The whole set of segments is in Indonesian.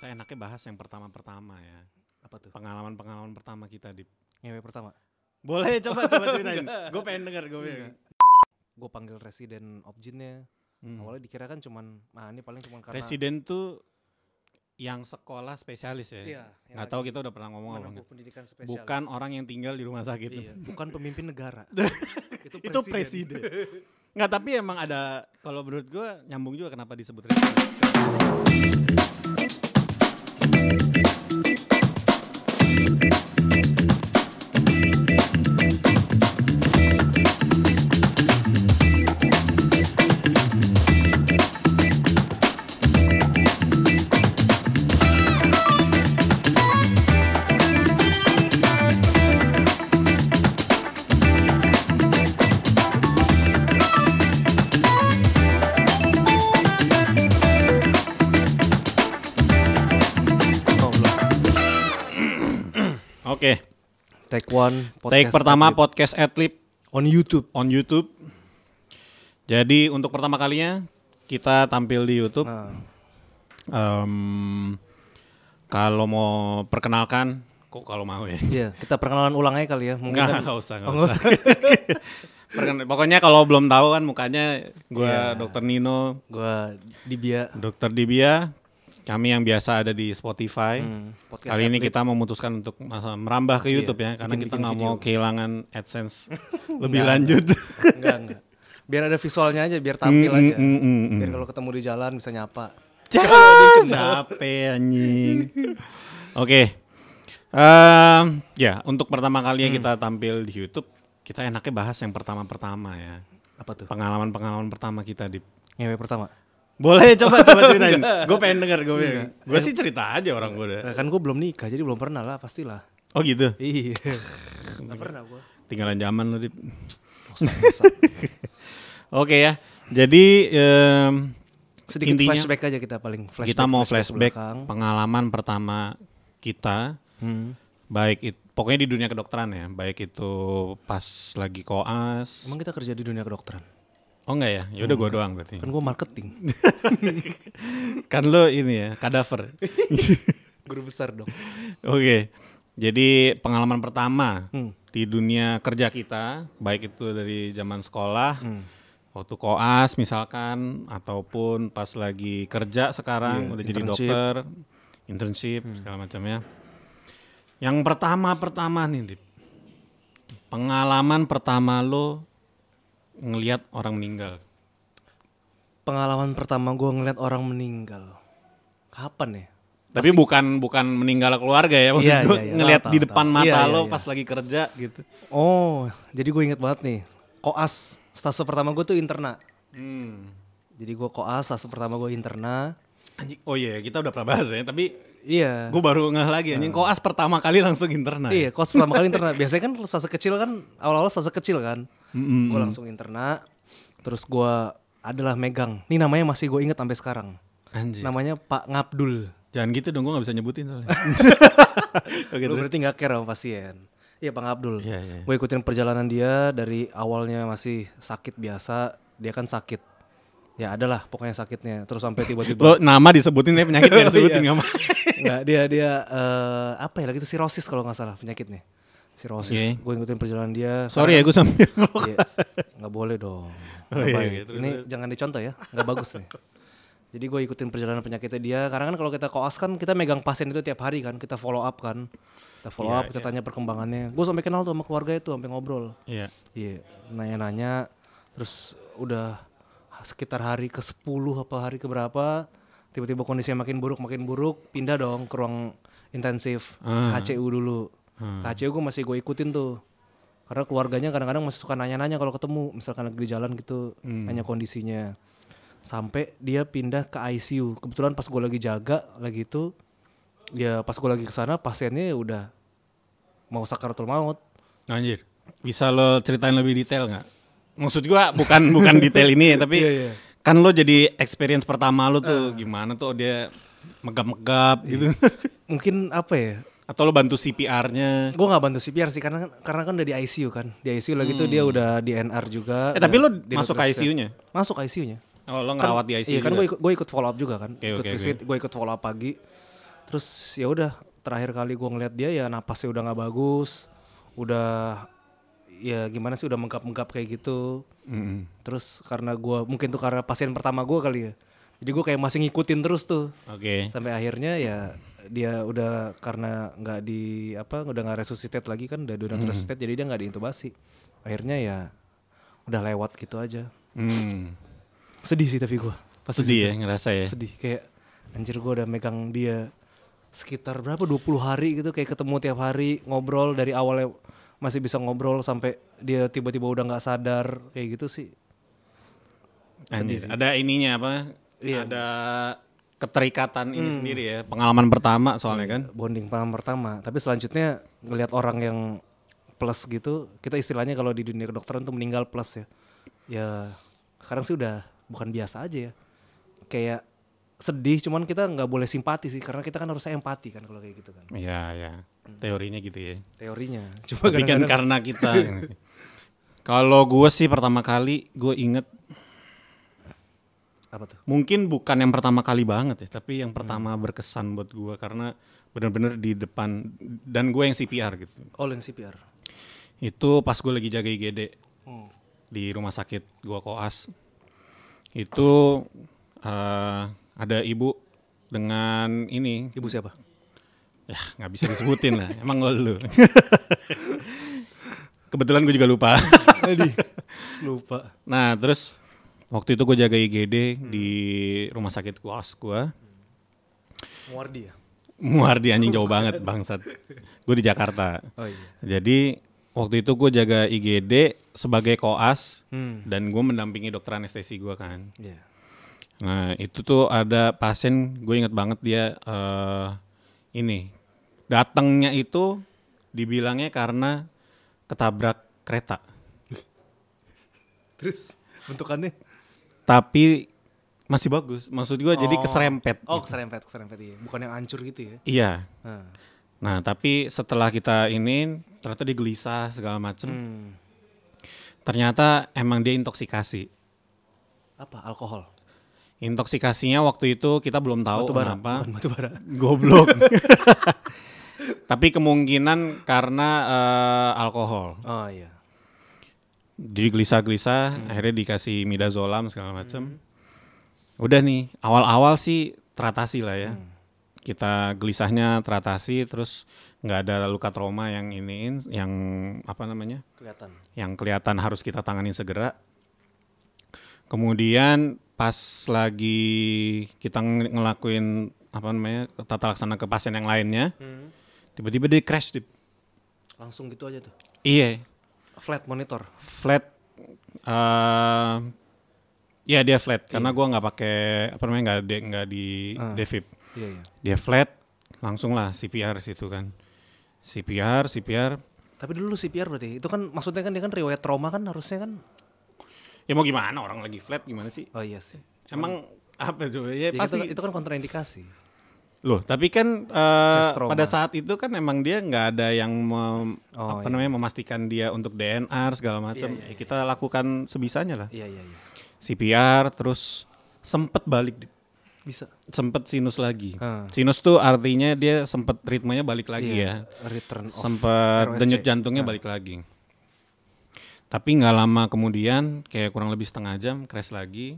Kita enaknya bahas yang pertama-pertama ya. Apa tuh? Pengalaman-pengalaman pertama kita di Ngewe pertama. Boleh coba coba ceritain. gue pengen denger gue pengen. Gue panggil residen objinnya. Hmm. Awalnya dikira kan cuman, nah ini paling cuman karena Presiden tuh yang sekolah spesialis ya. Iya. Nggak tahu kita udah pernah ngomong apa enggak. pendidikan spesialis. Bukan orang yang tinggal di rumah sakit. Iya, bukan pemimpin negara. itu presiden. Itu presiden. Nggak tapi emang ada kalau menurut gue nyambung juga kenapa disebut presiden. Take one. Take podcast pertama atlet podcast Adlib on YouTube. on YouTube. Jadi untuk pertama kalinya kita tampil di YouTube. Nah, Em, kalau mau perkenalkan, kok kalau mau ya? iya, kita perkenalan ulang aja kali ya. Mungkin Enggak, kan- enggak usah, enggak Oh, nggak usah. Perken- Pokoknya kalau belum tahu kan mukanya gua Iya. Dokter Nino, Gua Dibia. Dokter Dibia, kami yang biasa ada di Spotify. Hmm, podcast Kali ini atlet. kita memutuskan untuk merambah ke Iya, YouTube ya, karena kita nggak mau kehilangan AdSense lebih Enggak, lanjut. enggak, enggak. Biar ada visualnya aja, biar tampil Mm, aja. mm, mm, mm, Biar mm. kalau ketemu di jalan bisa nyapa. Capek anjing. Oke. Em, ya, untuk pertama kalinya Hmm. kita tampil di YouTube, kita enaknya bahas yang pertama-pertama ya. Apa tuh? Pengalaman-pengalaman pertama kita di Ngewe pertama. Boleh coba coba ceritain. gue pengen denger gue. Gue sih cerita aja orang gue udah. Eh, kan gue belum nikah, jadi belum pernah lah, pastilah. Oh gitu. Iya. Gak pernah gue. Tinggalan zaman lu Dip. Dosa. Oke ya. Jadi em, Sedikit Intinya, flashback aja kita paling. Flashback, kita mau flashback belakang. pengalaman pertama kita Hmm. baik itu pokoknya di dunia kedokteran ya, baik itu pas lagi koas. Emang kita kerja di dunia kedokteran? Oh enggak ya? Ya udah gua doang berarti. Kan gue marketing. Kan lo ini ya, kadaver. Guru besar dong. Oke. Jadi pengalaman pertama Hmm. di dunia kerja kita, baik itu dari zaman sekolah, Hmm. waktu koas misalkan, ataupun pas lagi kerja sekarang Iya, udah jadi internship. dokter, internship segala macamnya. Yang pertama-pertama nih, Dip. Pengalaman pertama lo ngelihat orang meninggal. Pengalaman pertama gue ngeliat orang meninggal. Kapan ya? Tapi bukan bukan meninggal keluarga ya, maksud Iya, gua iya, iya. ngelihat di depan tahu. mata Iya, iya, lo iya. pas lagi kerja gitu. Oh, jadi gue inget banget nih. Koas, stase pertama gue tuh interna. Hmm. Jadi gue koas, stase pertama gue interna. Oh iya, kita udah pernah bahas ya, tapi Iya. gue baru ngeh lagi anjing koas pertama kali langsung interna. Iya, koas pertama kali interna. Biasanya kan stase kecil kan, awal-awal stase kecil kan. Mm-mm. Gue langsung interna. Terus gue adalah megang. Ini namanya masih gue inget sampai sekarang. Anjing. Namanya Pak Ngabdul. Jangan gitu dong, gue gak bisa nyebutin soalnya. Oke, Lu berarti gak care sama pasien. Iya Pak Ngabdul. Iya, iya. Gue ikutin perjalanan dia dari awalnya masih sakit biasa. Dia kan sakit. Ya adalah pokoknya sakitnya. Terus sampai tiba-tiba. Lo nama disebutin ya penyakit gak disebutin Iya. nggak mau. Enggak, dia dia eh, apa ya lagi itu sirosis kalau nggak salah penyakitnya. Sirosis. Oke. Gue ngikutin perjalanan dia. Sorry ya gue sambil Iya. Nggak boleh dong. Oh, iya, terus, Ini terus. jangan dicontoh ya, nggak bagus nih. Jadi gue ikutin perjalanan penyakitnya dia. Karena kan kalau kita koas kan kita megang pasien itu tiap hari kan, kita follow up kan. Kita follow Iya, up, kita iya. tanya perkembangannya. Gue sampai kenal tuh sama keluarga itu, sampai ngobrol. Iya. Iya, nanya-nanya. Terus udah sekitar hari ke 10 apa hari ke berapa, tiba-tiba kondisinya makin buruk, makin buruk, pindah dong ke ruang intensif, Ah. HCU dulu. Hmm. HCU gue masih gue ikutin tuh. Karena keluarganya kadang-kadang masih suka nanya-nanya kalau ketemu, misalkan lagi di jalan gitu, Hmm. nanya kondisinya. Sampai dia pindah ke ICU. Kebetulan pas gue lagi jaga, lagi itu, ya pas gue lagi ke sana pasiennya udah mau sakaratul maut. Anjir. Bisa lo ceritain lebih detail nggak? Maksud gua bukan bukan detail ini ya, tapi Iya, iya. kan lo jadi experience pertama lo tuh gimana tuh dia megap-megap gitu. Mungkin apa ya? Atau lo bantu CPR-nya. Gue nggak bantu CPR sih karena karena kan udah di ICU kan. Di ICU lagi tuh dia udah di NR juga. Eh tapi lo masuk ke. ICU-nya? Masuk ICU-nya. Oh lo ngerawat di ICU Iya kan juga? gue ikut, gue ikut follow up juga kan. Oke, ikut oke, visit, gue ikut follow up pagi. terus ya udah terakhir kali gua ngeliat dia ya napasnya udah nggak bagus udah ya gimana sih udah menggap-menggap kayak gitu Mm-mm. terus karena gua mungkin tuh karena pasien pertama gua kali ya jadi gua kayak masih ngikutin terus tuh. Oke. sampai akhirnya ya dia udah karena nggak di apa udah nggak resuscitate lagi kan udah udah resuscitate jadi dia nggak diintubasi. Akhirnya ya udah lewat gitu aja. Hmm. sedih sih tapi gua. Pas di Sedih ya ngerasa ya. sedih. Kayak anjir gua udah megang dia sekitar berapa 20 hari gitu. Kayak ketemu tiap hari ngobrol dari awalnya masih bisa ngobrol sampai dia tiba-tiba udah nggak sadar kayak gitu sih. Anjir, ada ininya apa? Iya. Ada keterikatan ini sendiri ya. Pengalaman pertama soalnya kan. bonding pengalaman pertama tapi selanjutnya ngelihat orang yang plus gitu kita istilahnya kalau di dunia kedokteran tuh meninggal plus ya ya sekarang sih udah bukan biasa aja ya kayak sedih cuman kita nggak boleh simpati sih karena kita kan harusnya empati kan kalau kayak gitu kan Iya, ya. Teorinya gitu ya. teorinya cuma Tapi kan karena kita Kalau gue sih pertama kali gue inget apa tuh? Mungkin bukan yang pertama kali banget ya, tapi yang pertama berkesan buat gue karena bener-bener di depan dan gue yang CPR gitu. oh yang CPR Itu pas gue lagi jaga IGD Hmm. di rumah sakit gua koas. Itu eh, ada ibu dengan ini. Ibu siapa? Ya nggak bisa disebutin lah. Emang lo lu. Kebetulan gue juga lupa. Lupa. Nah terus waktu itu gue jaga IGD di rumah sakit kuas gue Muardi ya? Muardi anjing jauh banget bangsat. Gue di Jakarta. Oh iya. Jadi waktu itu gue jaga IGD sebagai koas hmm. dan gue mendampingi dokter anestesi gue kan. Iya. Nah itu tuh ada pasien gue inget banget dia eh ini. Datangnya itu dibilangnya karena ketabrak kereta, terus bentukannya tapi masih bagus. Maksud gue jadi Oh. keserempet. oh gitu. keserempet keserempet iya bukan yang hancur gitu ya Iya. Nah. Nah tapi setelah kita ini ternyata dia gelisah segala macem. Hmm. Ternyata emang dia intoksikasi. apa alkohol Intoksikasinya waktu itu kita belum tahu batu bara kenapa. bukan batu bara Goblok. Tapi kemungkinan karena eh, alkohol. oh iya Jadi gelisah-gelisah, akhirnya dikasih midazolam segala macam. Udah nih, awal-awal sih teratasi lah ya. Kita gelisahnya teratasi, terus nggak ada luka trauma yang iniin, yang apa namanya, kelihatan. Yang kelihatan harus kita tanganin segera. Kemudian pas lagi kita ng- ngelakuin apa namanya tata laksana ke pasien yang lainnya, tiba-tiba dia crash di langsung gitu aja tuh? Iya. Flat monitor flat eh ya dia flat karena gua nggak pakai apa namanya nggak de, nggak di Ah. devip iya iya. Dia flat langsung lah CPR situ kan. CPR CPR tapi dulu CPR berarti itu kan maksudnya kan dia kan riwayat trauma kan harusnya kan? Ya mau gimana orang lagi flat gimana sih? Oh iya sih. Emang apa coba? Ya, Ya, pasti. itu, itu kan kontraindikasi loh tapi kan trauma. pada saat itu kan emang dia nggak ada yang mem- Oh, apa iya. namanya memastikan dia untuk DNR segala macam Iya, iya, Ya, kita lakukan sebisanya lah iya iya iya CPR terus sempet balik bisa sempet sinus lagi. Ah. Sinus tuh artinya dia sempet ritmenya balik lagi ya. Iya, return of Sempet ROSC. denyut jantungnya Ah. balik lagi. Tapi nggak lama kemudian kayak kurang lebih setengah jam crash lagi.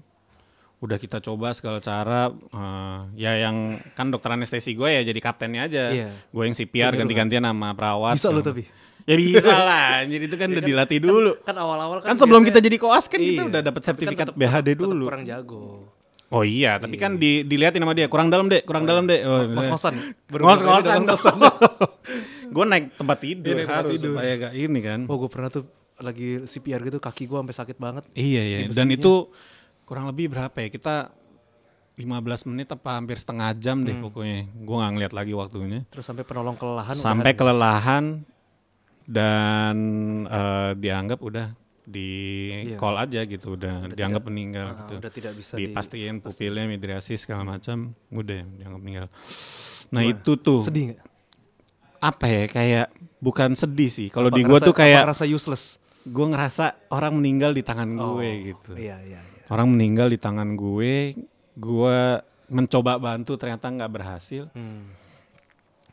Udah kita coba segala cara eh, ya yang kan dokter anestesi gue ya jadi kaptennya aja. Iya. Gue yang CPR ganti-gantian sama perawat. bisa lo tapi Ya bisa lah. Jadi itu kan udah dilatih dulu. kan awal-awal Kan sebelum kita biasanya- jadi koas kan kita Iya. udah dapat kan sertifikat tetep- BHD tetep- tetep dulu. kurang jago Oh iya, tapi kan di, dilihatin sama dia kurang dalam dek, kurang dalam dek. Oh, ngos-ngosan ngos-ngosan. ngos-ngosan gue naik tempat tidur Iya, naik tempat harus tidur. supaya gak ini kan. oh gue pernah tuh lagi CPR gitu kaki gue sampai sakit banget Iya iya. Dan itu kurang lebih berapa ya? Kita 15 menit apa hampir setengah jam deh pokoknya. Gue nggak ngeliat lagi waktunya. terus sampai penolong kelelahan Sampai kelelahan dan eh, dianggap udah di Iya. call aja gitu, udah, dianggap meninggal Ah, gitu. udah tidak bisa di- Dipastiin pupilnya, midriasis segala macam, udah ya, dianggap meninggal. Nah itu tuh sedih nggak apa ya kayak bukan sedih sih. Kalau di gua ngerasa- tuh kayak ngerasa useless gue ngerasa orang meninggal di tangan gue Oh, gitu. iya iya iya Orang meninggal di tangan gue, gue mencoba bantu ternyata nggak berhasil. Hmm.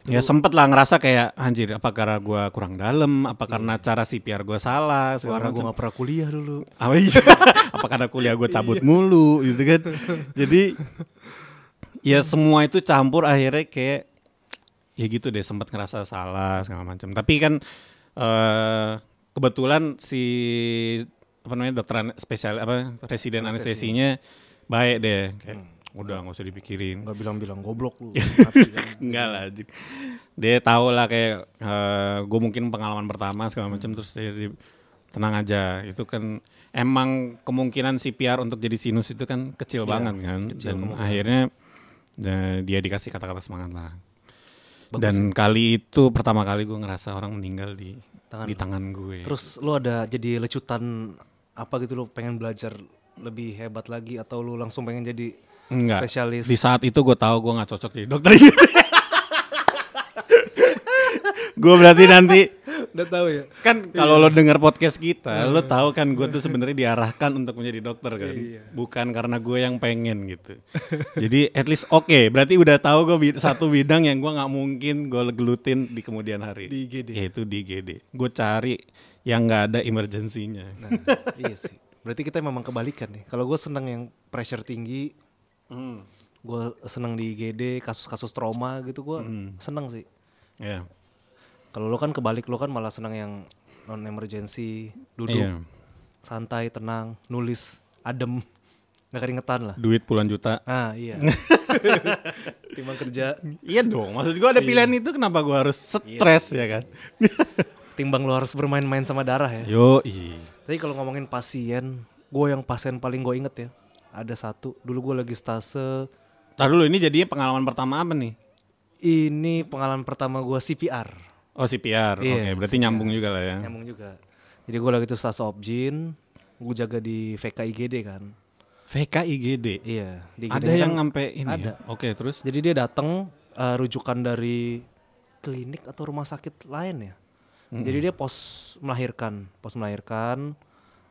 Ya sempet lah ngerasa kayak anjir apa karena gua kurang dalam, apa karena cara CPR gua salah, Suara gue macam. gak pernah kuliah dulu. Apa iya? apa karena kuliah gue cabut mulu gitu kan. Jadi ya semua itu campur akhirnya kayak ya gitu deh sempat ngerasa salah segala macam. Tapi kan eh kebetulan si apa namanya dokter spesial apa residen anestesinya baik deh kayak udah nggak usah dipikirin. Gak bilang-bilang goblok lu. Kan. Enggak lah. Dia tahu lah kayak gue mungkin pengalaman pertama segala macam terus dia, dia tenang aja. Itu kan emang kemungkinan CPR untuk jadi sinus itu kan kecil banget kan. Dan akhirnya ya, dia dikasih kata-kata semangat lah. Dan kali itu pertama kali gue ngerasa orang meninggal di Tangan di tangan gue. Terus lu ada jadi lecutan apa gitu lu pengen belajar lebih hebat lagi atau lu langsung pengen jadi Enggak. spesialis? Di saat itu gue tahu gue nggak cocok jadi dokter. gue berarti nanti Udah tahu ya. kan kalau lo dengar podcast kita, lo tahu kan gue tuh sebenarnya diarahkan untuk menjadi dokter kan, bukan karena gue yang pengen gitu. Jadi at least oke, berarti udah tahu gue satu bidang yang gue nggak mungkin gue gelutin di kemudian hari. Di IGD. Yaitu di IGD. Gue cari yang nggak ada emergensinya. Nah, iya sih. Berarti kita memang kebalikan nih. Kalau gue seneng yang pressure tinggi, Hmm. gue seneng di IGD, kasus-kasus trauma gitu gue seneng sih. Ya. Kalau lo kan kebalik, lo kan malah seneng yang non emergency, duduk, Iya. santai, tenang, nulis, adem, nggak keringetan lah. Duit puluhan juta. Ah iya. Timbang kerja, Iya dong, maksud gue ada pilihan itu kenapa gue harus stres ya kan? timbang lo harus bermain-main sama darah ya. Yo, Tapi kalau ngomongin pasien, gue yang pasien paling gue inget ya, ada satu. Dulu gue lagi stase, Tar dulu ini jadinya pengalaman pertama apa nih? ini pengalaman pertama gue CPR. Oh CPR, Iya, oke berarti nyambung juga lah ya. Nyambung juga. Jadi gue lagi tuh stase objin, gue jaga di VKIGD kan. VKIGD. Iya. Di Ada IGD yang kan- sampai ini ada. ya? Oke, terus? Jadi dia datang eh, rujukan dari klinik atau rumah sakit lain ya. Jadi dia pos melahirkan, pos melahirkan.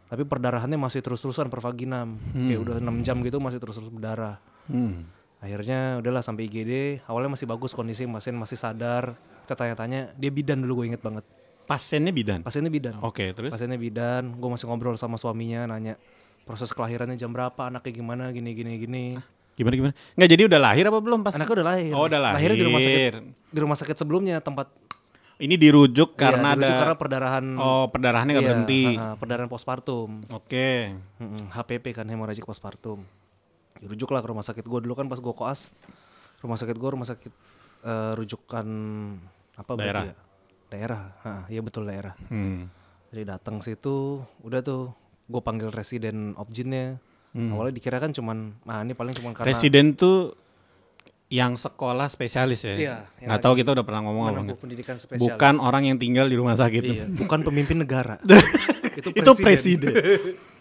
Tapi perdarahannya masih terus-terusan per vaginam. Kayak udah 6 jam gitu masih terus-terus berdarah. Hmm. Akhirnya udahlah sampai IGD, awalnya masih bagus kondisi pasien masih sadar. Kita tanya-tanya, dia bidan dulu gue inget banget. Pasiennya bidan. Pasiennya bidan. Oke, terus? Pasiennya bidan, gue masih ngobrol sama suaminya nanya proses kelahirannya jam berapa, anaknya gimana, gini gini gini. Gimana gimana? Nggak jadi udah lahir apa belum pas? Anaknya udah lahir. Oh, udah Lahirnya di rumah sakit. lahir. Di rumah sakit sebelumnya tempat Ini dirujuk karena Iya, dirujuk ada karena perdarahan Oh, perdarahannya nggak Iya, berhenti. ha-ha, perdarahan postpartum. Oke. Mm-mm, HPP kan hemorrhagic postpartum. Dirujuk lah ke rumah sakit gue dulu kan pas gue koas. Rumah sakit gue rumah sakit eh, rujukan apa Daerah. ya? Daerah. Ha, iya betul daerah. Hmm. Jadi datang situ, udah tuh gue panggil residen objinnya. Awalnya dikira kan cuman, nah ini paling cuman karena Hmm. Residen tuh yang sekolah spesialis ya? Iya, Nggak tahu kita udah pernah ngomong apa menempuh enggak. pendidikan spesialis. Bukan orang yang tinggal di rumah sakit. Iya, bukan pemimpin negara. itu Itu presiden.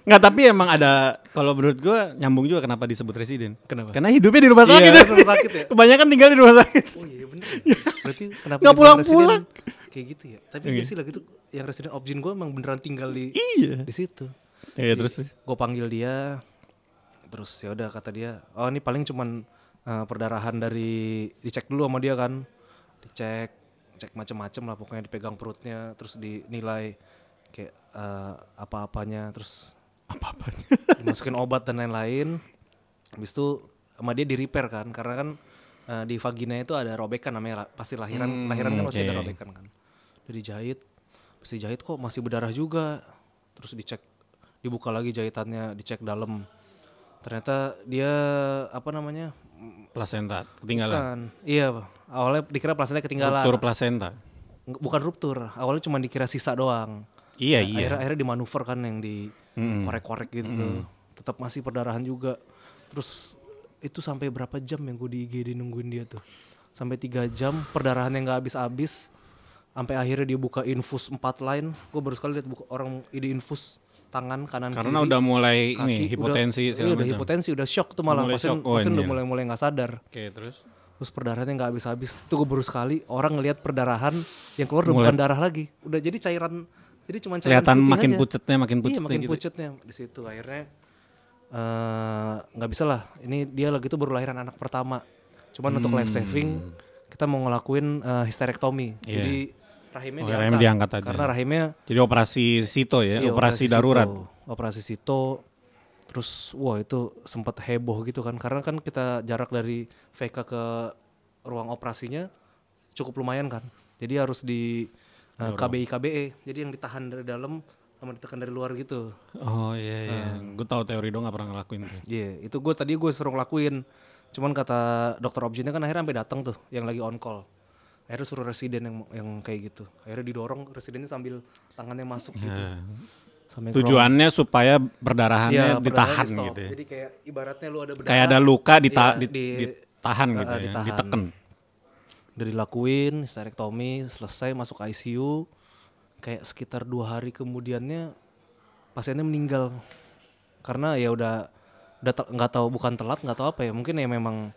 Nggak, tapi emang ada kalau menurut gua nyambung juga kenapa disebut residen. Kenapa? Karena hidupnya di rumah Iya, sakit. rumah sakit ya. Kebanyakan tinggal di rumah sakit. Oh iya bener. ya. Berarti kenapa Nggak pulang-pulang. Kayak gitu ya. Tapi iya sih lagi tuh yang residen objin gue emang beneran tinggal di Iya. di situ. Iya, terus terus. Gue panggil dia, terus ya udah kata dia, oh ini paling cuman eh, perdarahan dari dicek dulu sama dia kan, dicek, cek macem-macem lah pokoknya dipegang perutnya, terus dinilai kayak eh, apa-apanya, terus Apa-apa. dimasukin obat dan lain-lain. Habis itu sama dia di repair kan, karena kan eh, di vagina itu ada robekan namanya la- pasti lahiran, Hmm, lahiran kan pasti ada robekan kan. Udah dijahit, pasti jahit kok masih berdarah juga. Terus dicek, dibuka lagi jahitannya, dicek dalam. Ternyata dia apa namanya? Plasenta ketinggalan. Bukan. Iya, awalnya dikira plasentanya ketinggalan. Ruptur plasenta. Bukan ruptur, awalnya cuma dikira sisa doang. Iya, Nah, iya. Akhirnya, akhirnya dimanuver kan yang di korek-korek gitu tuh. Tetap masih perdarahan juga. Terus itu sampai berapa jam yang gue di IGD nungguin dia tuh? Sampai tiga jam perdarahan yang nggak habis-habis. Sampai akhirnya dia buka infus empat line. Gue baru sekali lihat buka orang ide infus tangan kanan Karena kiri. udah mulai kaki, ini udah- hipotensi iya, segala udah macam. hipotensi udah shock tuh malah pasien, shock. Oh, pasien udah anjir. mulai mulai nggak sadar Oke, terus. terus perdarahannya nggak habis-habis itu gue baru sekali orang ngelihat perdarahan yang keluar udah bukan darah lagi udah jadi cairan jadi cuma cairan Kelihatan makin aja. pucetnya, makin iya pucetnya makin gitu. pucetnya di situ akhirnya eh, nggak bisa lah ini dia lagi tuh baru lahiran anak pertama cuman untuk life saving kita mau ngelakuin eh, hysterectomy. Iya. Jadi rahimnya Oh, diangkat. rahim diangkat aja. Karena rahimnya Jadi operasi sito ya, iya, operasi, sito. darurat. Operasi sito. Terus wah itu sempat heboh gitu kan karena kan kita jarak dari VK ke ruang operasinya cukup lumayan kan. Jadi harus di eh, KBI KBE. Jadi yang ditahan dari dalam sama ditekan dari luar gitu. Oh iya iya, Ah. gue tahu teori dong gak pernah ngelakuin. tuh. Iya, itu gue tadi gue suruh ngelakuin. Cuman kata dokter objinnya kan akhirnya sampai datang tuh yang lagi on call. Akhirnya suruh residen yang yang kayak gitu. Akhirnya didorong residennya sambil tangannya masuk gitu. Ya. Sampai Tujuannya supaya perdarahannya perdarahannya ditahan di-stop. gitu ya. Jadi kayak ibaratnya lu ada berdarah. Kayak ada luka dita, Iya, di- di- ditahan Ah, gitu ya, ditahan. diteken. Udah dilakuin hysterectomy, selesai masuk ICU. Kayak sekitar dua hari kemudiannya pasiennya meninggal. Karena ya udah nggak tahu bukan telat nggak tahu apa ya mungkin ya memang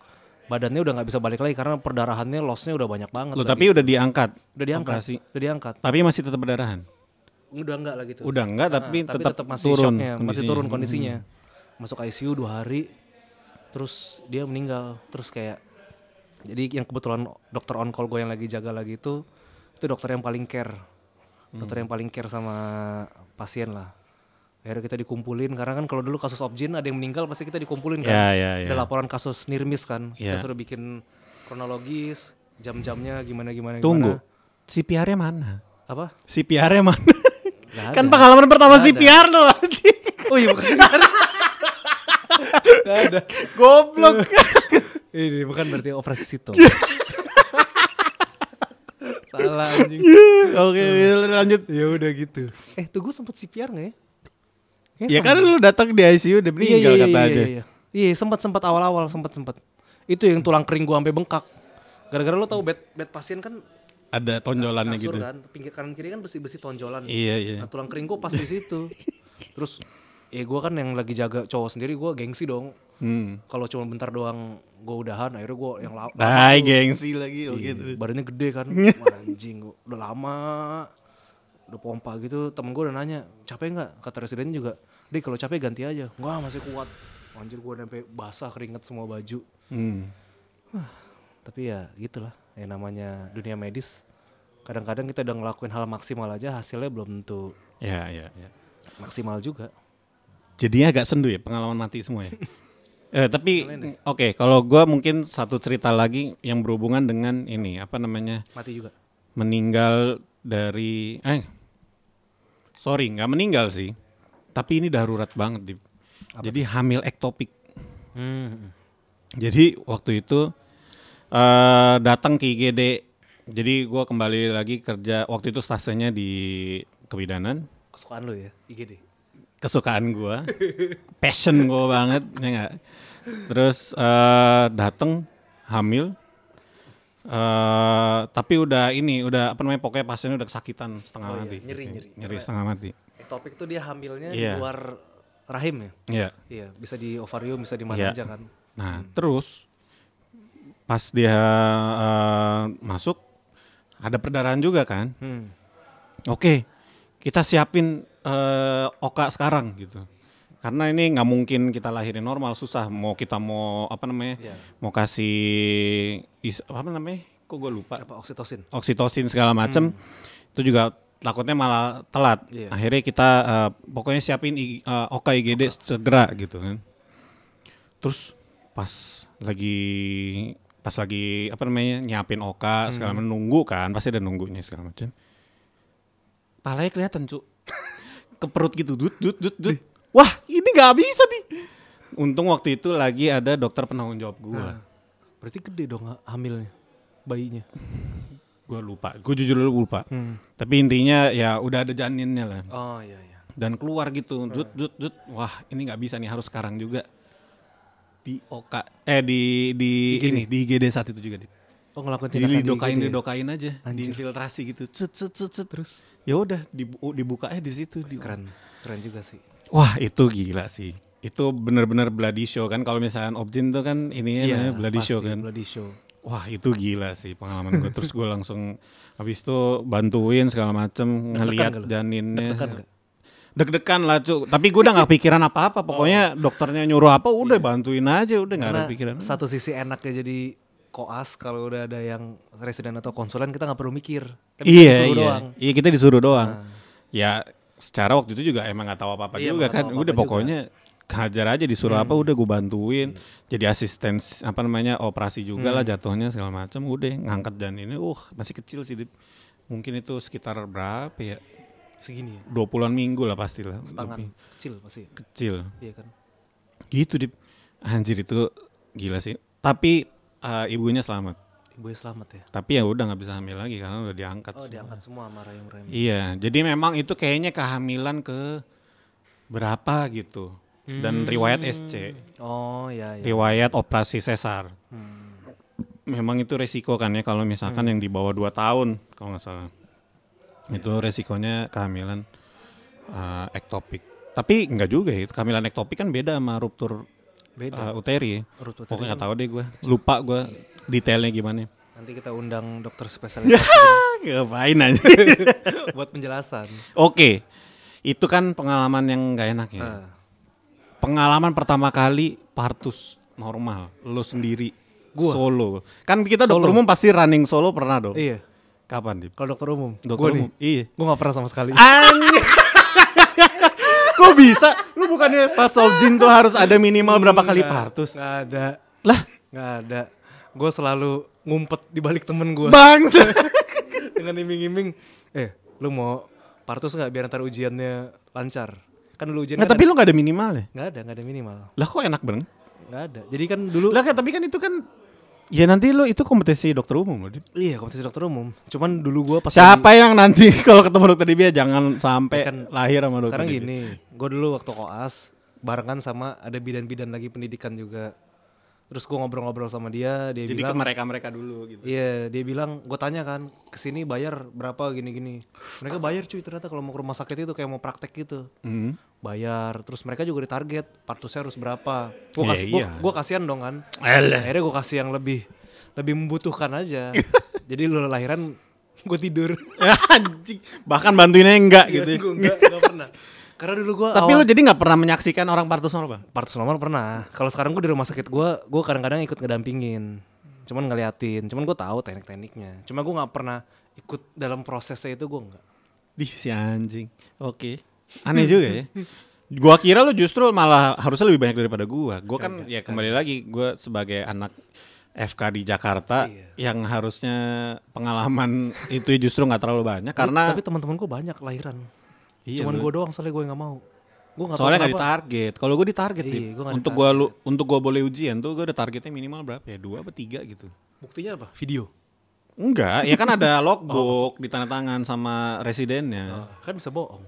badannya udah nggak bisa balik lagi karena perdarahannya lossnya udah banyak banget Loh, tapi udah diangkat. udah diangkat operasi. udah diangkat. Tapi masih tetap berdarahan. udah enggak lagi tuh. Udah enggak tapi, Ah, tetap, tetap masih turun shocknya, masih turun kondisinya. Masuk ICU dua hari terus dia meninggal. Terus kayak jadi yang kebetulan dokter on call gue yang lagi jaga lagi itu itu dokter yang paling care. Dokter yang paling care sama pasien lah akhirnya kita dikumpulin karena kan kalau dulu kasus objin ada yang meninggal pasti kita dikumpulin kan Ya ya ya. ada laporan kasus nirmis kan Ya. kita sudah bikin kronologis jam-jamnya gimana gimana Tunggu. gimana. CPR-nya mana? apa CPR-nya mana? Nggak kan pengalaman pertama ada. CPR lo anjing. oh iya bukan CPR Nggak ada Goblok. Ini bukan berarti operasi situ. Salah anjing. Oke, lanjut. ya udah gitu. Eh, tuh gue sempet CPR nggak ya? Ya kan sempet. lu datang di ICU udah meninggal iya, kata iya, aja. Iya, iya. Iya, sempat sempat awal-awal sempat sempat. Itu yang tulang kering gua sampai bengkak. Gara-gara lo tahu bed bed pasien kan Ada tonjolannya kasur gitu. kan, pinggir kanan kiri kan besi-besi tonjolan. Iya iya. Nah, tulang kering gua pas di situ. Terus ya gua kan yang lagi jaga cowok sendiri gua gengsi dong. Hmm. Kalau cuma bentar doang gua udahan akhirnya gua yang lama. Nah, gengsi lagi oh Iya, gitu. Badannya gede kan. Wah, anjing, gua udah lama. Udah pompa gitu, temen gue udah nanya, capek nggak? Kata residennya juga, Dek kalau capek ganti aja. Enggak, masih kuat. Anjir gue sampai basah keringet semua baju. Hmm. Tapi ya gitulah, ya namanya dunia medis. Kadang-kadang kita udah ngelakuin hal maksimal aja, hasilnya belum tentu Ya ya ya. maksimal juga. Jadinya agak sendu ya pengalaman mati semua ya. eh tapi oke kalau gua mungkin satu cerita lagi yang berhubungan dengan ini apa namanya Mati juga. meninggal dari eh sorry nggak meninggal sih tapi ini darurat banget Dip. jadi hamil ektopik Hmm. jadi waktu itu eh datang ke IGD jadi gua kembali lagi kerja waktu itu stasiunnya di kebidanan. Kesukaan lu ya, IGD. kesukaan gua. Passion gua banget ya nggak? Terus eh datang hamil. Eh tapi udah ini udah apa namanya pokoknya pasiennya udah kesakitan setengah Oh iya, mati. nyeri, nyeri. nyeri setengah mati Ektopik tuh dia hamilnya Iya. di luar rahim ya? Iya Iya, bisa di ovarium, bisa di mana Iya. aja kan. nah terus pas dia eh, masuk ada perdarahan juga kan Hmm. oke kita siapin eh, oka sekarang gitu karena ini nggak mungkin kita lahirin normal susah mau kita mau apa namanya Iya. mau kasih is, apa namanya kok gue lupa Apa oksitosin? oksitosin segala macem itu juga takutnya malah telat. Iya. akhirnya kita eh, pokoknya siapin I- eh, oka IGD segera gitu kan. Terus pas lagi pas lagi apa namanya nyiapin oka segala macam nunggu kan pasti ada nunggunya segala macam. Palanya kelihatan cuk. Ke perut gitu dut dut dut dut. Wah ini nggak bisa nih. Untung waktu itu lagi ada dokter penanggung jawab gua. Berarti gede dong ha- hamilnya, bayinya. Gua lupa. Gua jujur lupa. Hmm. tapi intinya ya udah ada janinnya lah. Oh iya iya. dan keluar gitu. Dut dut dut. Wah ini nggak bisa nih harus sekarang juga. Di oka eh di di ini di IGD saat itu juga di Oh ngelakuin tindakan di didokain ya? didokain aja Anjir. diinfiltrasi gitu. Cet cet cet cet. Terus? Ya udah dibu- dibukanya di situ di keren, keren juga sih. wah itu gila sih. Itu bener-bener bloody show kan. Kalau misalkan objin tuh kan ininya namanya bloody pasti, show kan. Bloody show. Wah itu gila sih pengalaman gue Terus gue langsung Habis itu bantuin segala macem Ngeliat nggak lu? janinnya Deg-degan nggak? Lah cu Tapi gue udah gak pikiran apa-apa Pokoknya dokternya nyuruh apa Udah bantuin aja Udah gak ada pikiran satu sisi enaknya jadi koas kalau udah ada yang residen atau konsulen kita nggak perlu mikir. Kan kita iya iya doang. iya kita disuruh doang Nah. ya secara waktu itu juga emang nggak tahu apa apa Iya, juga nggak kan tahu udah apa-apa juga. Hajar aja disuruh apa udah gue bantuin jadi asisten apa namanya operasi juga lah jatuhnya segala macam udah ngangkat dan ini uh masih kecil sih Dip. mungkin itu sekitar berapa ya Segini ya. 20-an minggu lah pastilah Tangan lebih kecil pasti. kecil Iya kan. gitu dip anjir itu gila sih tapi eh, ibunya selamat Ibu selamat ya. tapi ya udah nggak bisa hamil lagi karena udah diangkat Oh semua. diangkat semua sama Rahim Rahim. Iya, jadi memang itu kayaknya kehamilan ke berapa gitu. Dan riwayat SC, Oh ya ya. riwayat operasi sesar. Hmm. Memang itu resiko kan ya kalau misalkan yang di bawah 2 tahun kalau nggak salah. Itu resikonya kehamilan eh, ektopik. Tapi enggak juga ya, kehamilan ektopik kan beda sama ruptur Beda. eh, uteri. ya. Urut uteri Pokoknya nggak tahu deh gue, lupa gue detailnya gimana. Nanti kita undang dokter spesialis Ngapain aja. buat penjelasan. Oke, itu kan pengalaman yang nggak enak ya. Ah. Pengalaman pertama kali partus normal, lo sendiri, Gua? solo. Kan kita dokter Solo. umum pasti running solo pernah dong. Iya. Kapan Dip? Kalau dokter umum. Dokter Gua umum. Iya. Gue gak pernah sama sekali. Kok bisa? Lu bukannya stas Sobjin tuh harus ada minimal berapa kali Nggak, partus? Nggak ada. Lah, Nggak ada. Gue selalu ngumpet di balik temen gue. bangsa. dengan iming-iming. Eh, lu mau partus nggak biar ntar ujiannya lancar? Kan dulu ujian Nggak, kan tapi lu nggak ada minimal ya? nggak ada, nggak ada minimal. Lah kok enak banget? Nggak ada. Jadi kan dulu Lah kan, tapi kan itu kan Ya nanti lu itu kompetisi dokter umum loh. Iya kompetisi dokter umum. Cuman dulu gue pas Siapa yang nanti kalau ketemu dokter Dibia jangan sampai Kan lahir sama dokter Sekarang Dibia. gini, gue dulu waktu koas barengan sama ada bidan-bidan lagi pendidikan juga. Terus gue ngobrol-ngobrol sama dia, dia Jadi ke bilang, mereka-mereka dulu gitu. iya dia bilang, gue tanya kan, ke sini bayar berapa gini-gini. Mereka bayar cuy ternyata kalau mau ke rumah sakit itu kayak mau praktek gitu. Hmm. Bayar, terus mereka juga ditarget, partusnya harus berapa. Gue Iya, kasih, iya. gue kasihan dong kan. Alah. Akhirnya gue kasih yang lebih lebih membutuhkan aja. Jadi lu lahiran gue tidur. Anjing. Bahkan bantuinnya enggak gitu. ya. Gue enggak, enggak pernah. Karena dulu gue Tapi lu jadi nggak pernah menyaksikan orang partus normal, Bang? partus normal pernah. Kalau sekarang gue di rumah sakit gue, gue kadang-kadang ikut ngedampingin. Cuman ngeliatin, cuman gue tahu teknik-tekniknya. Cuma gue nggak pernah ikut dalam prosesnya itu gue nggak. Di si anjing. Oke. Aneh juga ya. Gua kira lu justru malah harusnya lebih banyak daripada gua. Gua kan ya kembali lagi gua sebagai anak FK di Jakarta Iya. yang harusnya pengalaman itu justru nggak terlalu banyak karena tapi teman-teman gue banyak lahiran. Iya, cuman gue doang soalnya gue nggak mau. Gue nggak soalnya tahu nggak ditarget. Kalau gua ditarget Iya, Dip. gua nggak untuk gua lu untuk gua boleh ujian tuh gua udah targetnya minimal berapa ya? Dua apa tiga gitu. Buktinya apa? Video. Enggak, ya kan ada logbook di tanda tangan sama residennya. Kan bisa bohong.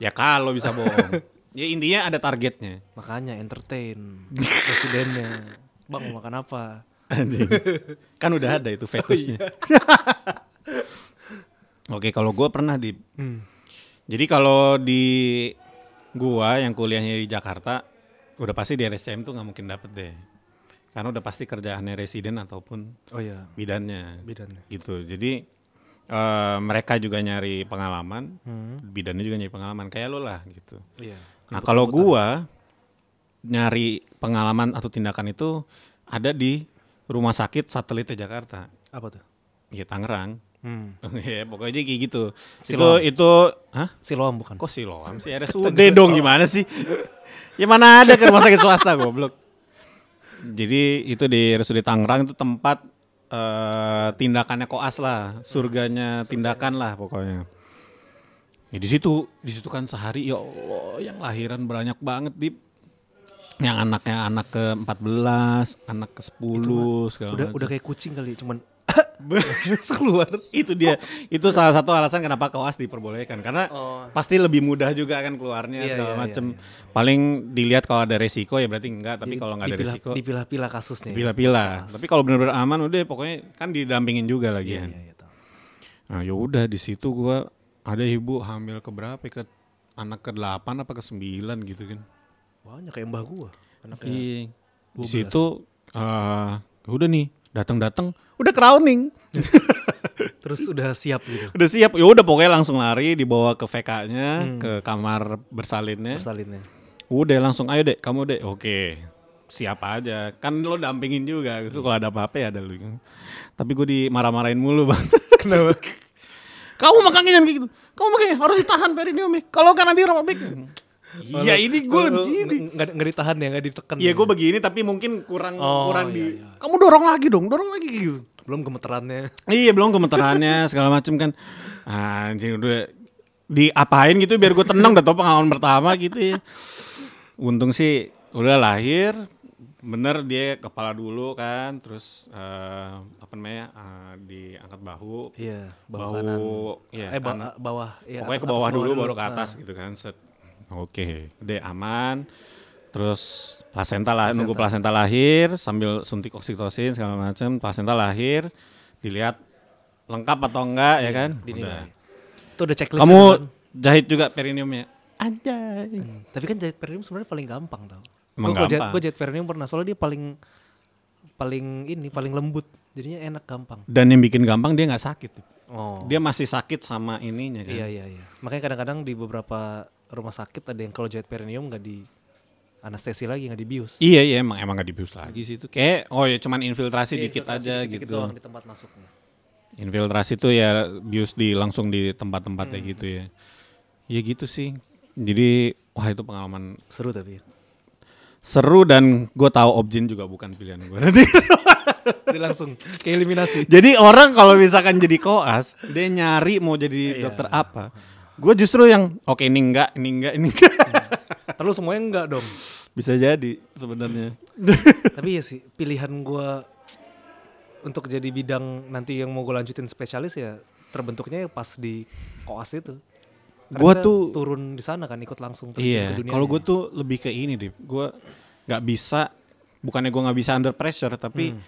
Ya kalau bisa bohong. ya intinya ada targetnya. Makanya entertain presidennya. Bang mau makan apa? Anjing. kan udah ada itu fetusnya. Oke, kalau gua pernah di Hmm. Jadi kalau di gua yang kuliahnya di Jakarta, udah pasti di RSCM tuh nggak mungkin dapet deh. Karena udah pasti kerjaannya residen ataupun Oh iya, bidannya. bidannya. Gitu. Jadi eh, mereka juga nyari pengalaman, Hmm. bidannya juga nyari pengalaman kayak lo lah gitu. Iya. Nah, kalau gua nyari pengalaman atau tindakan itu ada di rumah sakit satelitnya Jakarta. Apa tuh? Ya Tangerang. Hmm. ya pokoknya kayak gitu. Siloam. Itu itu hah? Siloam bukan? Kok Siloam sih RSUD dong gimana sih? Ya mana ada kan rumah sakit swasta goblok. Jadi itu di RSUD Tangerang itu tempat eh, tindakannya koas lah, surganya tindakan lah pokoknya. Ya di situ, di situ kan sehari ya Allah yang lahiran banyak banget di yang anaknya anak ke 14, anak ke 10 segala Udah macam. udah kayak kucing kali, cuman keluar. itu dia itu salah satu alasan kenapa koas diperbolehkan karena Oh. pasti lebih mudah juga kan keluarnya Iya, segala iya, macem iya, paling dilihat kalau ada resiko ya berarti enggak tapi kalau nggak ada dipilah- resiko dipilah-pilah kasusnya. ya. pilah-pilah tapi kalau benar-benar aman udah pokoknya kan didampingin juga lagi Iya, kan iya, iya, tahu. nah ya udah di situ gua ada ibu hamil ke berapa ya? ke anak ke 8 apa ke 9 gitu kan Banyak kayak mbah gua. Anaknya. Iya. di 12. situ eh udah nih datang-datang udah crowning Terus udah siap gitu. udah siap ya udah pokoknya langsung lari dibawa ke VK-nya ke kamar bersalinnya Bersalinnya. udah langsung ayo dek kamu dek oke siapa aja. Kan lo dampingin juga gitu. Kalau ada apa-apa ya ada lu. Tapi gue dimarah-marahin mulu bang. Kenapa? Kamu makanya jangan kayak gitu. Kamu makanya harus ditahan perineumnya. Kalau karena dia robek. Iya ini gue begini. nggak nggak ditahan ya nggak ditekan Iya ya? gue begini tapi mungkin kurang Oh, kurang iya, di. iya. Kamu dorong lagi dong, dorong lagi gitu. belum gemeterannya Iya belum gemeterannya segala macem kan. Anjing udah diapain gitu biar gue tenang udah tau pengalaman pertama gitu ya. Untung sih udah lahir bener dia kepala dulu kan terus eh, apa namanya eh, diangkat bahu iya bahu kanan ya eh ba- kanan. bawah ya, pokoknya ke bawah dulu baru ke Nah, atas gitu kan set oke udah aman. Terus plasenta lah nunggu plasenta. lahir sambil suntik oksitosin segala macam plasenta lahir dilihat lengkap atau enggak ya kan? dinilai. Udah. itu udah checklist kamu kan? jahit juga perineumnya? Anjay. Hmm, tapi kan jahit perineum sebenarnya paling gampang tau. Emang Gua jahit, gampang. gua jahit perineum pernah soalnya dia paling paling ini paling lembut. Jadinya enak gampang. Dan yang bikin gampang dia nggak sakit. Oh. Dia masih sakit sama ininya kan? Iya iya iya. Makanya kadang-kadang di beberapa rumah sakit ada yang kalau jahit perineum nggak di anestesi lagi nggak dibius iya iya emang emang nggak dibius lagi sih itu kayak oh ya cuman infiltrasi Iya, dikit infiltrasi aja dikit-dikit gitu doang di tempat masuknya Infiltrasi tuh ya bius di langsung di tempat-tempat kayak gitu ya. Ya gitu sih. Jadi wah itu pengalaman seru tapi seru dan gue tahu objin juga bukan pilihan gue. Nanti. dia langsung ke eliminasi jadi orang kalau misalkan jadi koas, dia nyari mau jadi Iya. dokter apa. Gue justru yang oke ini enggak, ini enggak, ini enggak. terus semuanya enggak dong Bisa jadi sebenarnya. tapi ya sih pilihan gua untuk jadi bidang nanti yang mau gue lanjutin spesialis ya terbentuknya ya pas di koas itu Karena Gua kita tuh- turun di sana kan ikut langsung terjun Iya, ke dunia kalau gue tuh lebih ke ini deh. Gue nggak bisa, bukannya gue nggak bisa under pressure, tapi Hmm.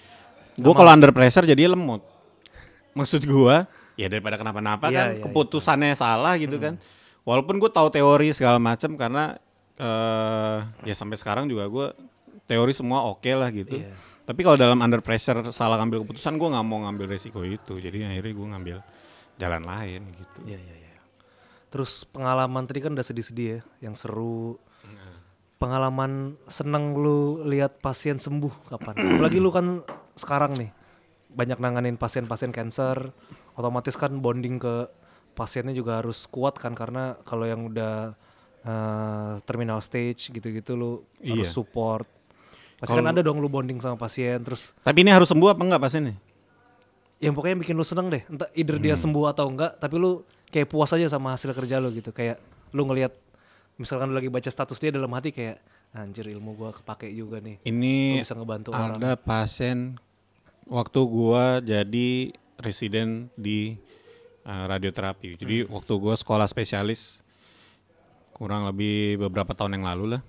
gue kalau under pressure jadi lemot. Maksud gue, ya daripada kenapa-napa Iya, kan, iya, iya. keputusannya salah gitu kan. Walaupun gue tahu teori segala macam karena eh ya sampai sekarang juga gue teori semua oke lah gitu. Iya. Tapi kalau dalam under pressure salah ngambil keputusan, gue nggak mau ngambil resiko itu. Jadi akhirnya gue ngambil jalan lain gitu. Iya iya iya. Terus pengalaman tadi kan udah sedih-sedih ya, yang seru. Pengalaman seneng lu lihat pasien sembuh kapan? Apalagi lu kan sekarang nih banyak nanganin pasien-pasien cancer, otomatis kan bonding ke pasiennya juga harus kuat kan karena kalau yang udah eh, terminal stage gitu-gitu lu harus Iya. support. Pasti kan ada dong lu bonding sama pasien terus Tapi ini harus sembuh apa enggak pasiennya? yang pokoknya bikin lu seneng deh entah either dia sembuh atau enggak tapi lu kayak puas aja sama hasil kerja lu gitu kayak lu ngelihat misalkan lu lagi baca status dia dalam hati kayak anjir ilmu gua kepake juga nih Ini Lu bisa ngebantu orang ada pasien waktu gua jadi residen di uh, radioterapi. Jadi Hmm. waktu gua sekolah spesialis kurang lebih beberapa tahun yang lalu lah.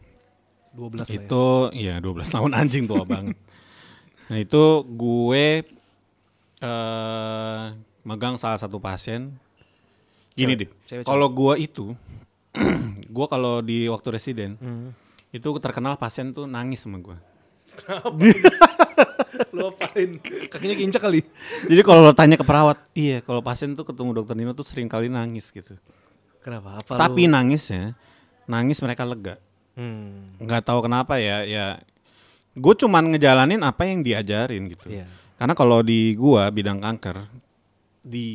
12 lah ya. itu ya 12 tahun anjing tua banget. Nah, itu gue eh megang salah satu pasien. Gini, Cewek- cewek, Kalau gua itu gua kalau di waktu residen Hmm. itu terkenal pasien tuh nangis sama gua. lu apain kakinya kincak kali Jadi kalau lo tanya ke perawat, iya kalau pasien tuh ketemu dokter Nino tuh sering kali nangis gitu. kenapa apa Tapi lu nangisnya, nangis mereka lega. hmm. Nggak tahu kenapa ya, ya gue cuman ngejalanin apa yang diajarin gitu. Iya. Karena kalau di gua bidang kanker di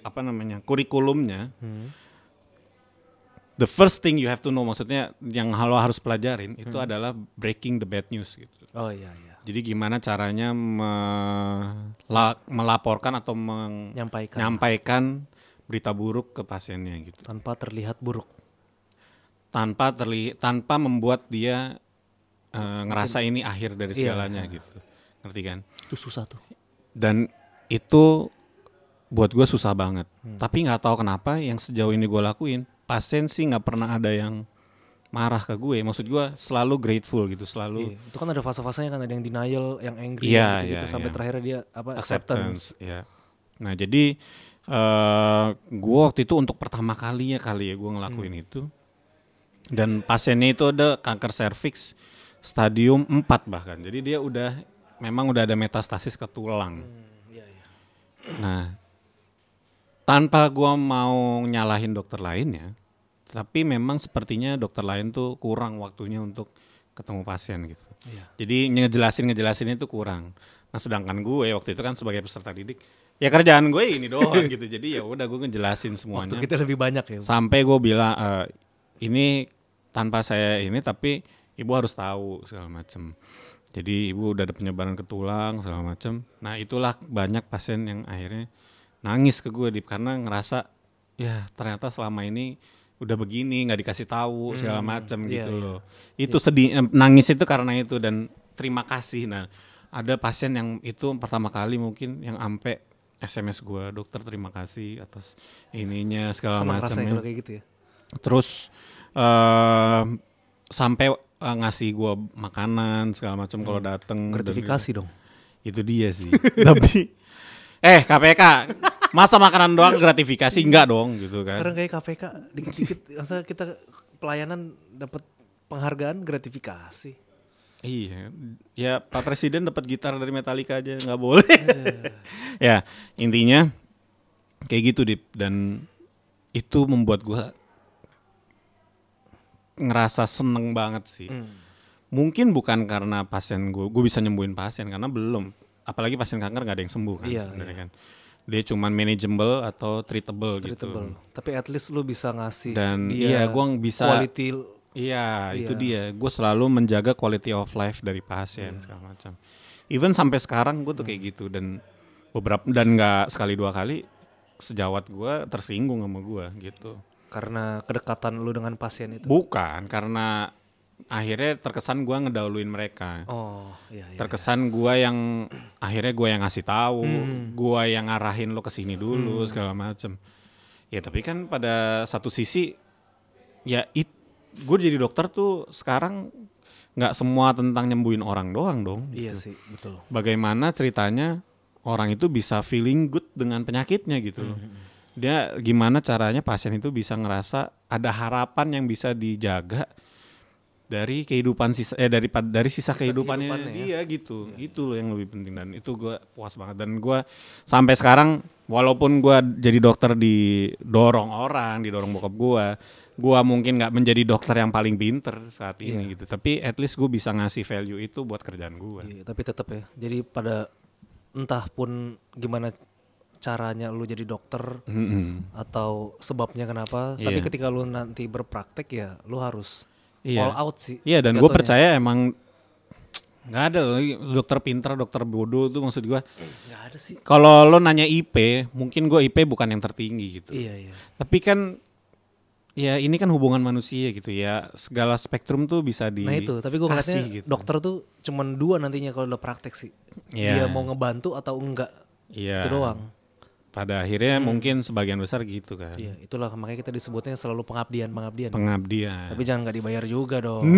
apa namanya kurikulumnya, Hmm. the first thing you have to know maksudnya yang lo harus pelajarin itu adalah breaking the bad news gitu. oh iya iya Jadi gimana caranya mela- melaporkan atau menyampaikan. berita buruk ke pasiennya gitu? Tanpa terlihat buruk. Tanpa terli tanpa membuat dia eh, ngerasa ini akhir dari Iya. segalanya gitu. Ngerti kan? Itu susah tuh. Dan itu buat gue susah banget. Hmm. tapi nggak tahu kenapa yang sejauh ini gue lakuin pasien sih nggak pernah ada yang marah ke gue maksud gue selalu grateful gitu selalu Iya. itu kan ada fase-fasenya kan ada yang denial yang angry Iya, gitu, iya, sampai iya. terakhir dia apa acceptance, acceptance ya nah jadi eh gue waktu itu untuk pertama kalinya kali ya gue ngelakuin Hmm. itu dan pasiennya itu ada kanker serviks stadium 4 bahkan jadi dia udah memang udah ada metastasis ke tulang Hmm, iya, iya. nah tanpa gue mau nyalahin dokter lainnya tapi memang sepertinya dokter lain tuh kurang waktunya untuk ketemu pasien gitu. Iya. Jadi ngejelasin ngejelasin itu kurang. Nah sedangkan gue waktu itu kan sebagai peserta didik, ya kerjaan gue ini doang gitu. Jadi ya udah gue ngejelasin Waktu semuanya. kita lebih banyak ya. Sampai gue bilang "Eh, ini tanpa saya ini tapi ibu harus tahu segala macem. Jadi ibu udah ada penyebaran ke tulang segala macem. Nah itulah banyak pasien yang akhirnya nangis ke gue Dip, karena ngerasa ya ternyata selama ini udah begini nggak dikasih tahu segala macem iya, gitu iya. loh. Itu sedih eh, nangis itu karena itu dan terima kasih. Nah ada pasien yang itu pertama kali mungkin yang ampe SMS gue dokter terima kasih atas ininya segala macam kayak gitu ya. terus eh sampai eh, ngasih gua makanan segala macam kalau dateng Gratifikasi dong. gitu. itu dia sih tapi eh KPK masa makanan doang gratifikasi? Enggak dong gitu kan. Sekarang kayak KPK dikit-dikit. Masa kita pelayanan dapat penghargaan gratifikasi. iya. Ya Pak Presiden dapat gitar dari Metallica aja nggak boleh. Ya intinya kayak gitu dip. Dan itu membuat gua ngerasa seneng banget sih. Hmm. mungkin bukan karena pasien gue gue bisa nyembuhin pasien karena belum. Apalagi pasien kanker nggak ada yang sembuh kan Iya, sebenarnya kan dia cuman manageable atau treatable, Treatable. gitu Tapi at least lu bisa ngasih Dan dia iya, gua bisa- quality iya itu Iya. dia gue selalu menjaga quality of life dari pasien Iya. segala macam even sampai sekarang gue tuh kayak Hmm. gitu dan beberapa dan nggak sekali dua kali sejawat gue tersinggung sama gue gitu karena kedekatan lu dengan pasien itu. bukan karena akhirnya terkesan gue ngedahuluin mereka Oh, iya iya. terkesan gua yang akhirnya gua yang ngasih tahu, Hmm. gua yang ngarahin lo ke sini dulu segala macem. Ya tapi kan pada satu sisi ya it gue jadi dokter tuh sekarang nggak semua tentang nyembuhin orang doang dong. Iya gitu. sih, betul. Bagaimana ceritanya orang itu bisa feeling good dengan penyakitnya gitu loh. Hmm, Dia gimana caranya pasien itu bisa ngerasa ada harapan yang bisa dijaga dari kehidupan sisa eh dari dari sisa, Sisa kehidupannya kehidupannya ya. dia gitu. Itu loh yang lebih penting dan itu gua puas banget dan gua sampai sekarang walaupun gua jadi dokter didorong orang, didorong bokap gua, gua mungkin nggak menjadi dokter yang paling pinter saat ini gitu. Tapi at least gue bisa ngasih value itu buat kerjaan gua. Iya, tapi tetap ya. Jadi pada entah pun gimana caranya lu jadi dokter Mm-mm. atau sebabnya kenapa, tapi Iya. ketika lu nanti berpraktek ya lu harus Iya. all out sih. Iya dan gue percaya emang nggak ada loh dokter pinter, dokter bodoh tuh maksud gua. Nggak ada sih. Kalau lo nanya IP, mungkin gue IP bukan yang tertinggi gitu. Iya iya. Tapi kan ya ini kan hubungan manusia gitu ya. Segala spektrum tuh bisa di Nah itu, tapi gue ngeliatnya gitu. dokter tuh cuman dua nantinya kalau udah praktek sih. Iya. Dia mau ngebantu atau enggak. Iya. Itu doang. Pada akhirnya mungkin sebagian besar gitu kan. Iya, itulah makanya kita disebutnya selalu pengabdian, pengabdian. Pengabdian. Tapi jangan nggak dibayar juga dong.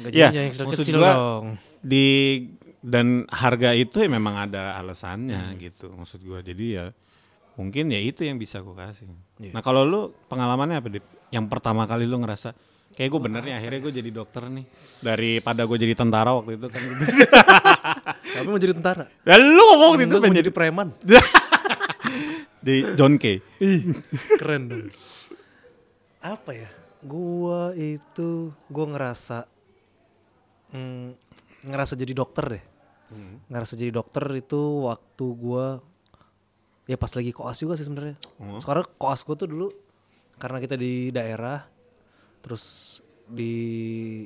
Iya, Gajinya yang maksud kecil gua- dong. di dan harga itu ya memang ada alasannya Hmm. gitu maksud gua jadi ya mungkin ya itu yang bisa gua kasih Iya. nah kalau lu pengalamannya apa Dip? yang pertama kali lu ngerasa kayak gue bener nih akhirnya gue jadi dokter nih daripada gue jadi tentara waktu itu kan Tapi mau jadi tentara. dan lu ngomong waktu itu pengen jadi preman. di John K Keren dong. Apa ya? Gua itu gua ngerasa mm, ngerasa jadi dokter deh. Ngerasa jadi dokter itu waktu gua ya pas lagi koas juga sih sebenarnya. Oh. Sekarang koas gua tuh dulu karena kita di daerah terus di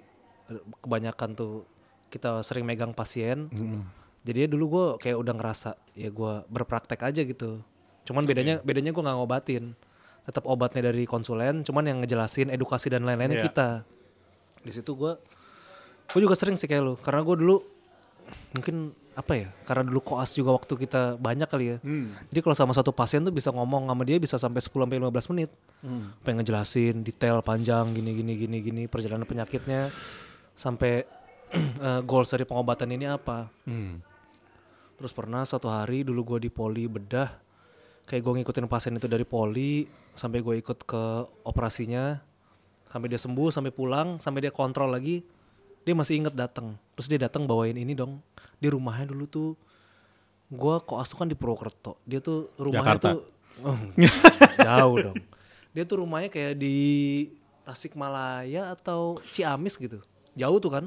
kebanyakan tuh kita sering megang pasien. Jadi ya dulu gue kayak udah ngerasa ya gue berpraktek aja gitu. Cuman bedanya bedanya gue nggak ngobatin. Tetap obatnya dari konsulen, cuman yang ngejelasin edukasi dan lain-lainnya Iya. kita. Di situ gue gue juga sering sih kayak lu karena gue dulu mungkin apa ya karena dulu koas juga waktu kita banyak kali ya. Jadi kalau sama satu pasien tuh bisa ngomong sama dia bisa sampai 10 sampai 15 menit. Pengen ngejelasin detail panjang gini gini gini gini perjalanan penyakitnya sampai eh, goals dari pengobatan ini apa. Hmm. Terus pernah suatu hari dulu gue di poli bedah, kayak gue ngikutin pasien itu dari poli sampai gue ikut ke operasinya, sampai dia sembuh, sampai pulang, sampai dia kontrol lagi, dia masih inget datang. Terus dia datang bawain ini dong, di rumahnya dulu tuh, gue koas tuh kan di Purwokerto, dia tuh rumahnya Jakarta. tuh oh, jauh dong. Dia tuh rumahnya kayak di Tasikmalaya atau Ciamis gitu. jauh tuh kan.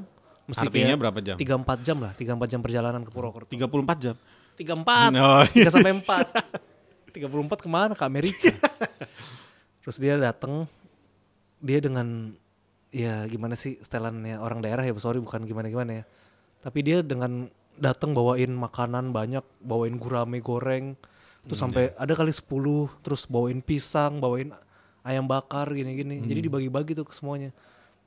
Mesti Artinya berapa jam? 3-4 jam lah, 3-4 jam perjalanan ke Purwokerto. 34 jam. 34, Oh, iya. 3 sampai 4. 34 ke mana? Ke Amerika. Terus dia datang, dia dengan ya gimana sih setelannya orang daerah ya, sorry bukan gimana-gimana ya. Tapi dia dengan datang bawain makanan banyak, bawain gurame goreng, terus sampai ada kali 10, terus bawain pisang, bawain ayam bakar gini-gini. Jadi dibagi-bagi tuh ke semuanya.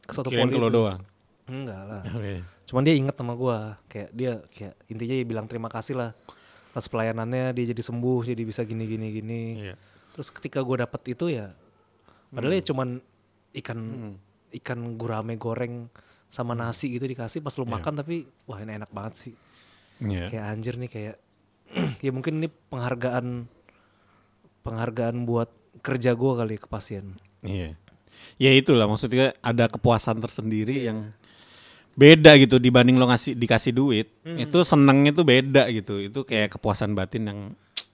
Ke satu Kirain itu. doang. Enggak lah. Oke. Cuman dia inget sama gua, kayak dia kayak intinya dia bilang terima kasih lah atas pelayanannya dia jadi sembuh jadi bisa gini gini. Iya. Terus ketika gua dapet itu ya, padahal ya cuman ikan ikan gurame goreng sama nasi gitu dikasih pas lu makan tapi wah ini enak banget sih. Iya. Kayak anjir nih kayak ya mungkin ini penghargaan penghargaan buat kerja gua kali ke pasien. Iya. Ya itulah maksudnya ada kepuasan tersendiri yang beda gitu dibanding lo ngasih dikasih duit. Itu senengnya tuh beda gitu. Itu kayak kepuasan batin yang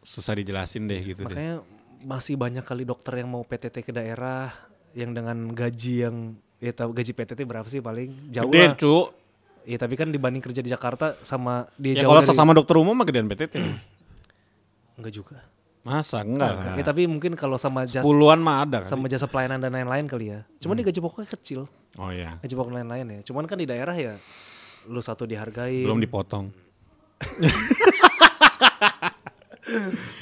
susah dijelasin deh gitu deh. Makanya masih banyak kali dokter yang mau PTT ke daerah yang dengan gaji yang ya tahu gaji PTT berapa sih paling jauh Gede, lah. cu. Iya tapi kan dibanding kerja di Jakarta sama dia Ya jauh kalau dari sesama dokter umum mah gedean PTT. enggak juga. Masa enggak lah. Ya, tapi mungkin kalau sama jasa Puluhan mah ada kan. sama jasa pelayanan dan lain-lain kali ya. Cuman dia gaji pokoknya kecil. Oh iya. Gaji pokok lain-lain ya. Cuman kan di daerah ya lu satu dihargai, Belum dipotong.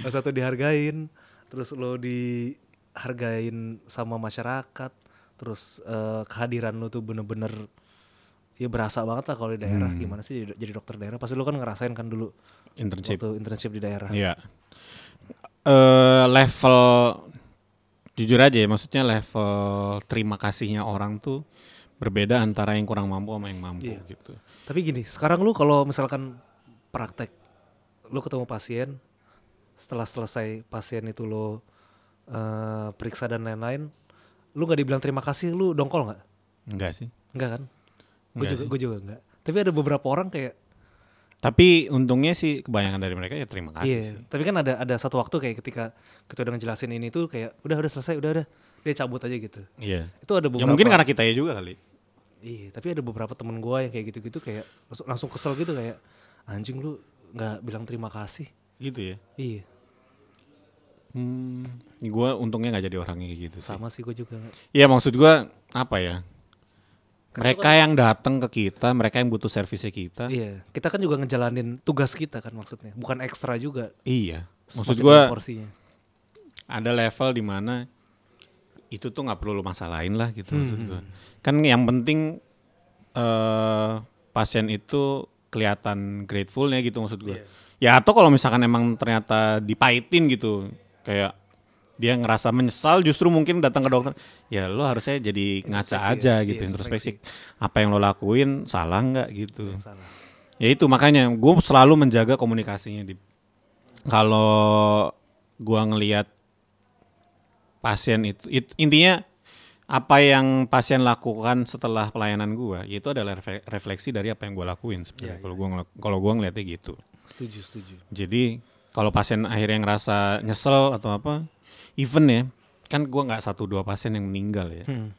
lu satu dihargain, terus lo dihargain sama masyarakat, terus eh, kehadiran lu tuh bener-bener ya berasa banget lah kalau di daerah. Hmm. Gimana sih jadi, dokter daerah? Pasti lu kan ngerasain kan dulu Internship. waktu internship di daerah. Iya. Eh level jujur aja ya, maksudnya level terima kasihnya orang tuh berbeda antara yang kurang mampu sama yang mampu Iya. gitu. Tapi gini, sekarang lu kalau misalkan praktek, lu ketemu pasien, setelah selesai pasien itu lo eh, periksa dan lain-lain, lu nggak dibilang terima kasih, lu dongkol nggak? Enggak sih. Enggak kan? Gue juga, sih. gue juga enggak. Tapi ada beberapa orang kayak, Tapi untungnya sih kebanyakan dari mereka ya terima kasih iya. sih. Tapi kan ada ada satu waktu kayak ketika kita udah ngejelasin ini tuh kayak, udah udah selesai, udah udah, dia cabut aja gitu. Iya. Itu ada beberapa. Ya mungkin karena kita ya juga kali. Iya, tapi ada beberapa temen gua yang kayak gitu-gitu kayak langsung, langsung kesel gitu kayak, anjing lu nggak bilang terima kasih. Gitu ya. Iya. Hmm, gue untungnya nggak jadi orangnya kayak gitu sih. Sama sih gue juga. Iya maksud gue apa ya? Mereka yang datang ke kita, mereka yang butuh servisnya kita. Iya, kita kan juga ngejalanin tugas kita kan maksudnya, bukan ekstra juga. Iya. Maksud gue ada level di mana itu tuh nggak perlu lu masalahin lah gitu maksud Hmm, gua. Kan yang penting eh pasien itu kelihatan gratefulnya gitu maksud gue. Ya atau kalau misalkan emang ternyata dipahitin gitu, kayak dia ngerasa menyesal justru mungkin datang ke dokter, ya lo harusnya jadi ngaca Introspeksi aja ya, gitu, iya, introspeksi. Apa yang lo lakuin salah nggak gitu. Yang salah. Ya itu makanya gue selalu menjaga komunikasinya di kalau gua ngelihat pasien itu it- intinya apa yang pasien lakukan setelah pelayanan gua itu adalah refleksi dari apa yang gua lakuin sebenarnya kalau gua ngel- kalau gua ngeliatnya gitu Setuju, setuju. jadi kalau pasien akhirnya ngerasa nyesel atau apa even ya kan gua nggak satu dua pasien yang meninggal ya. Hmm.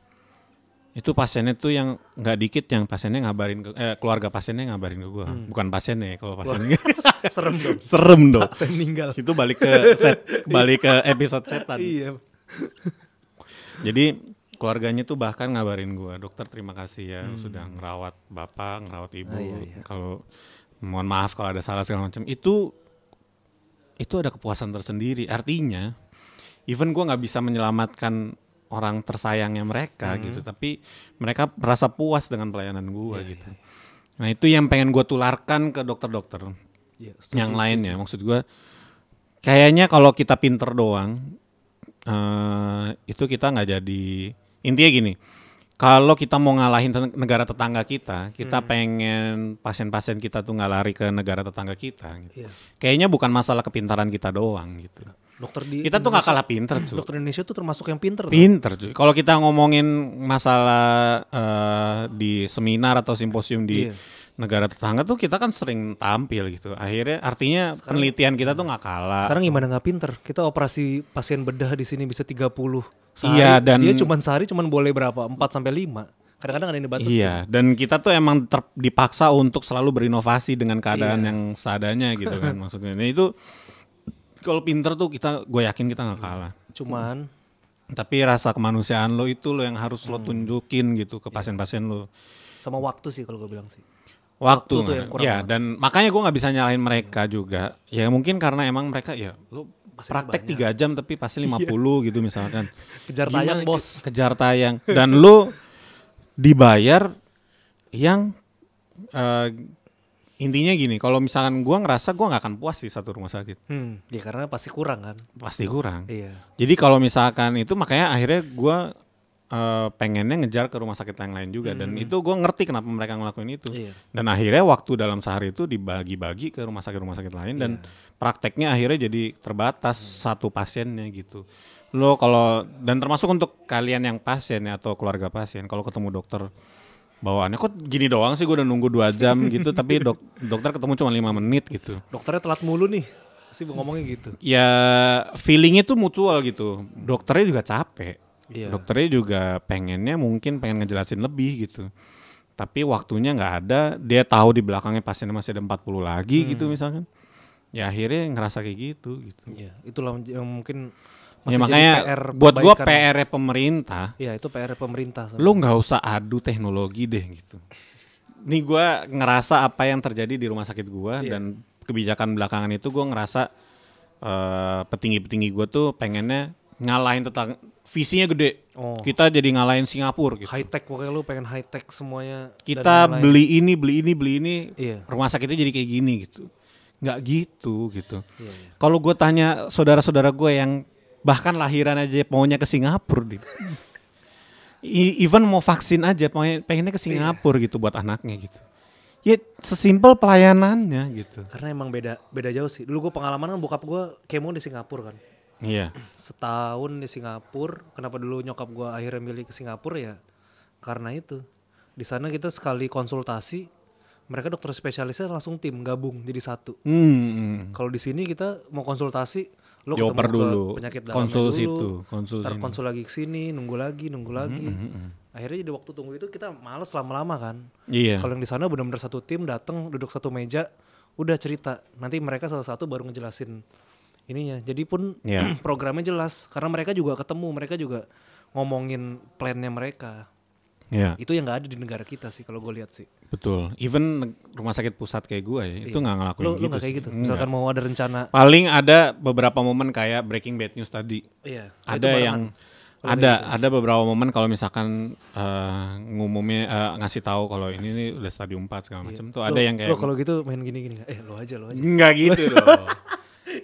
itu pasiennya tuh yang nggak dikit yang pasiennya ngabarin ke eh, keluarga pasiennya ngabarin ke gua. Bukan pasiennya ya, kalau pasiennya Serem dong. serem dong. Saya meninggal. itu balik ke set balik ke episode setan. Iya. jadi keluarganya tuh bahkan ngabarin gua dokter terima kasih ya sudah ngerawat bapak ngerawat ibu. Ah, iya, iya. kalau mohon maaf kalau ada salah segala macam. Itu itu ada kepuasan tersendiri. Artinya even gua nggak bisa menyelamatkan orang tersayangnya mereka gitu. Tapi mereka merasa puas dengan pelayanan gua gitu. Nah itu yang pengen gua tularkan ke dokter-dokter. Iya, yang lainnya maksud gua kayaknya kalau kita pinter doang eh itu kita nggak jadi intinya gini kalau kita mau ngalahin negara tetangga kita kita pengen pasien-pasien kita tuh nggak lari ke negara tetangga kita gitu. Iya. kayaknya bukan masalah kepintaran kita doang gitu Dokter di kita tuh nggak kalah pinter cuy Dokter Indonesia tuh termasuk yang pinter. pinter cuy kalau kita ngomongin masalah eh, di seminar atau simposium di Iya. negara tetangga tuh kita kan sering tampil gitu akhirnya artinya penelitian kita tuh nggak kalah Sekarang gimana nggak pinter? Kita operasi pasien bedah di sini bisa 30 sehari. Iya, dan- dia cuman sehari cuman boleh berapa? 4 sampai 5. Kadang-kadang ada yang dibatasi. Iya, dan kita tuh emang ter- dipaksa untuk selalu berinovasi dengan keadaan Iya. yang seadanya gitu kan maksudnya. Nah itu kalau pinter tuh kita, gue yakin kita nggak kalah. Cuman Tapi rasa kemanusiaan lo itu lo yang harus Hmm. lo tunjukin gitu Iya. ke pasien-pasien lo. sama waktu sih kalau gue bilang sih. Waktu, tuh nggak yang kurang ya banget. dan makanya gue nggak bisa nyalain mereka juga. Ya mungkin karena emang mereka ya lo Pasiennya praktek tiga jam tapi pasti 50 gitu misalkan. Kejar Gimana tayang bos. kejar tayang dan lu dibayar yang eh, intinya gini kalau misalkan gua ngerasa gua nggak akan puas sih satu rumah sakit Hmm, ya karena pasti kurang kan. pasti kurang Iya. jadi kalau misalkan itu makanya akhirnya gua eh, pengennya ngejar ke rumah sakit yang lain juga dan itu gua ngerti kenapa mereka ngelakuin itu Iya. dan akhirnya waktu dalam sehari itu dibagi-bagi ke rumah sakit-rumah sakit lain dan prakteknya akhirnya jadi terbatas satu pasiennya gitu. Lo kalau dan termasuk untuk kalian yang pasien ya atau keluarga pasien kalau ketemu dokter bawaannya kok gini doang sih gue udah nunggu dua jam gitu tapi dok, dokter ketemu cuma lima menit gitu. Dokternya telat mulu nih. Sih ngomongnya gitu. Ya feelingnya tuh mutual gitu. Dokternya juga capek. Iya. Dokternya juga pengennya mungkin pengen ngejelasin lebih gitu. Tapi waktunya nggak ada, dia tahu di belakangnya pasiennya masih ada 40 lagi Hmm. gitu misalkan. Ya akhirnya ngerasa kayak gitu gitu. Iya, itulah yang mungkin Ya masih makanya jadi PR buat gua perbaikan. PR pemerintah, Iya, itu PR pemerintah. lu nggak usah adu teknologi deh gitu. Nih gua ngerasa apa yang terjadi di rumah sakit gua Iya. dan kebijakan belakangan itu gua ngerasa eh, petinggi-petinggi gua tuh pengennya ngalahin tentang visinya gede. Oh. Kita jadi ngalahin Singapura gitu. high tech pokoknya lu pengen high tech semuanya. Kita beli ini, beli ini, beli ini, Iya. rumah sakitnya jadi kayak gini gitu. Nggak gitu gitu. Iya, iya. Kalau gue tanya saudara-saudara gue yang bahkan lahiran aja maunya ke Singapura, Dit. I- even mau vaksin aja pengen- pengennya ke Singapura gitu buat anaknya gitu. Ya sesimpel pelayanannya gitu. Karena emang beda beda jauh sih. Dulu gue pengalaman kan bokap gue kemo di Singapura kan. Iya. Setahun di Singapura. Kenapa dulu nyokap gue akhirnya milih ke Singapura ya? Karena itu. Di sana kita sekali konsultasi, mereka dokter spesialisnya langsung tim gabung jadi satu. Hmm. Kalau di sini kita mau konsultasi, ketemu ke dulu. penyakit dalamnya Konsul dulu, situ, konsul ntar konsul lagi ke sini, nunggu lagi, nunggu lagi. Akhirnya jadi waktu tunggu itu kita males lama-lama kan. Iya. Kalau yang di sana benar-benar satu tim datang duduk satu meja, udah cerita. Nanti mereka satu-satu baru ngejelasin ininya. Jadi pun Iya. programnya jelas karena mereka juga ketemu, mereka juga ngomongin plannya mereka. Iya. Itu yang nggak ada di negara kita sih kalau gue lihat sih. Betul. Even rumah sakit pusat kayak gue ya, itu nggak ngelakuin Lo gitu. lo nggak kayak gitu. Nggak. Misalkan mau ada rencana, Paling ada beberapa momen kayak breaking bad news tadi. iya. ada yang ada ada beberapa momen kalau misalkan eh, ngumumnya eh, ngasih tahu kalau ini nih udah stadium 4 segala macam tuh ada yang kayak lo kalau gitu main gini-gini, eh lo aja lo aja. Enggak gitu loh.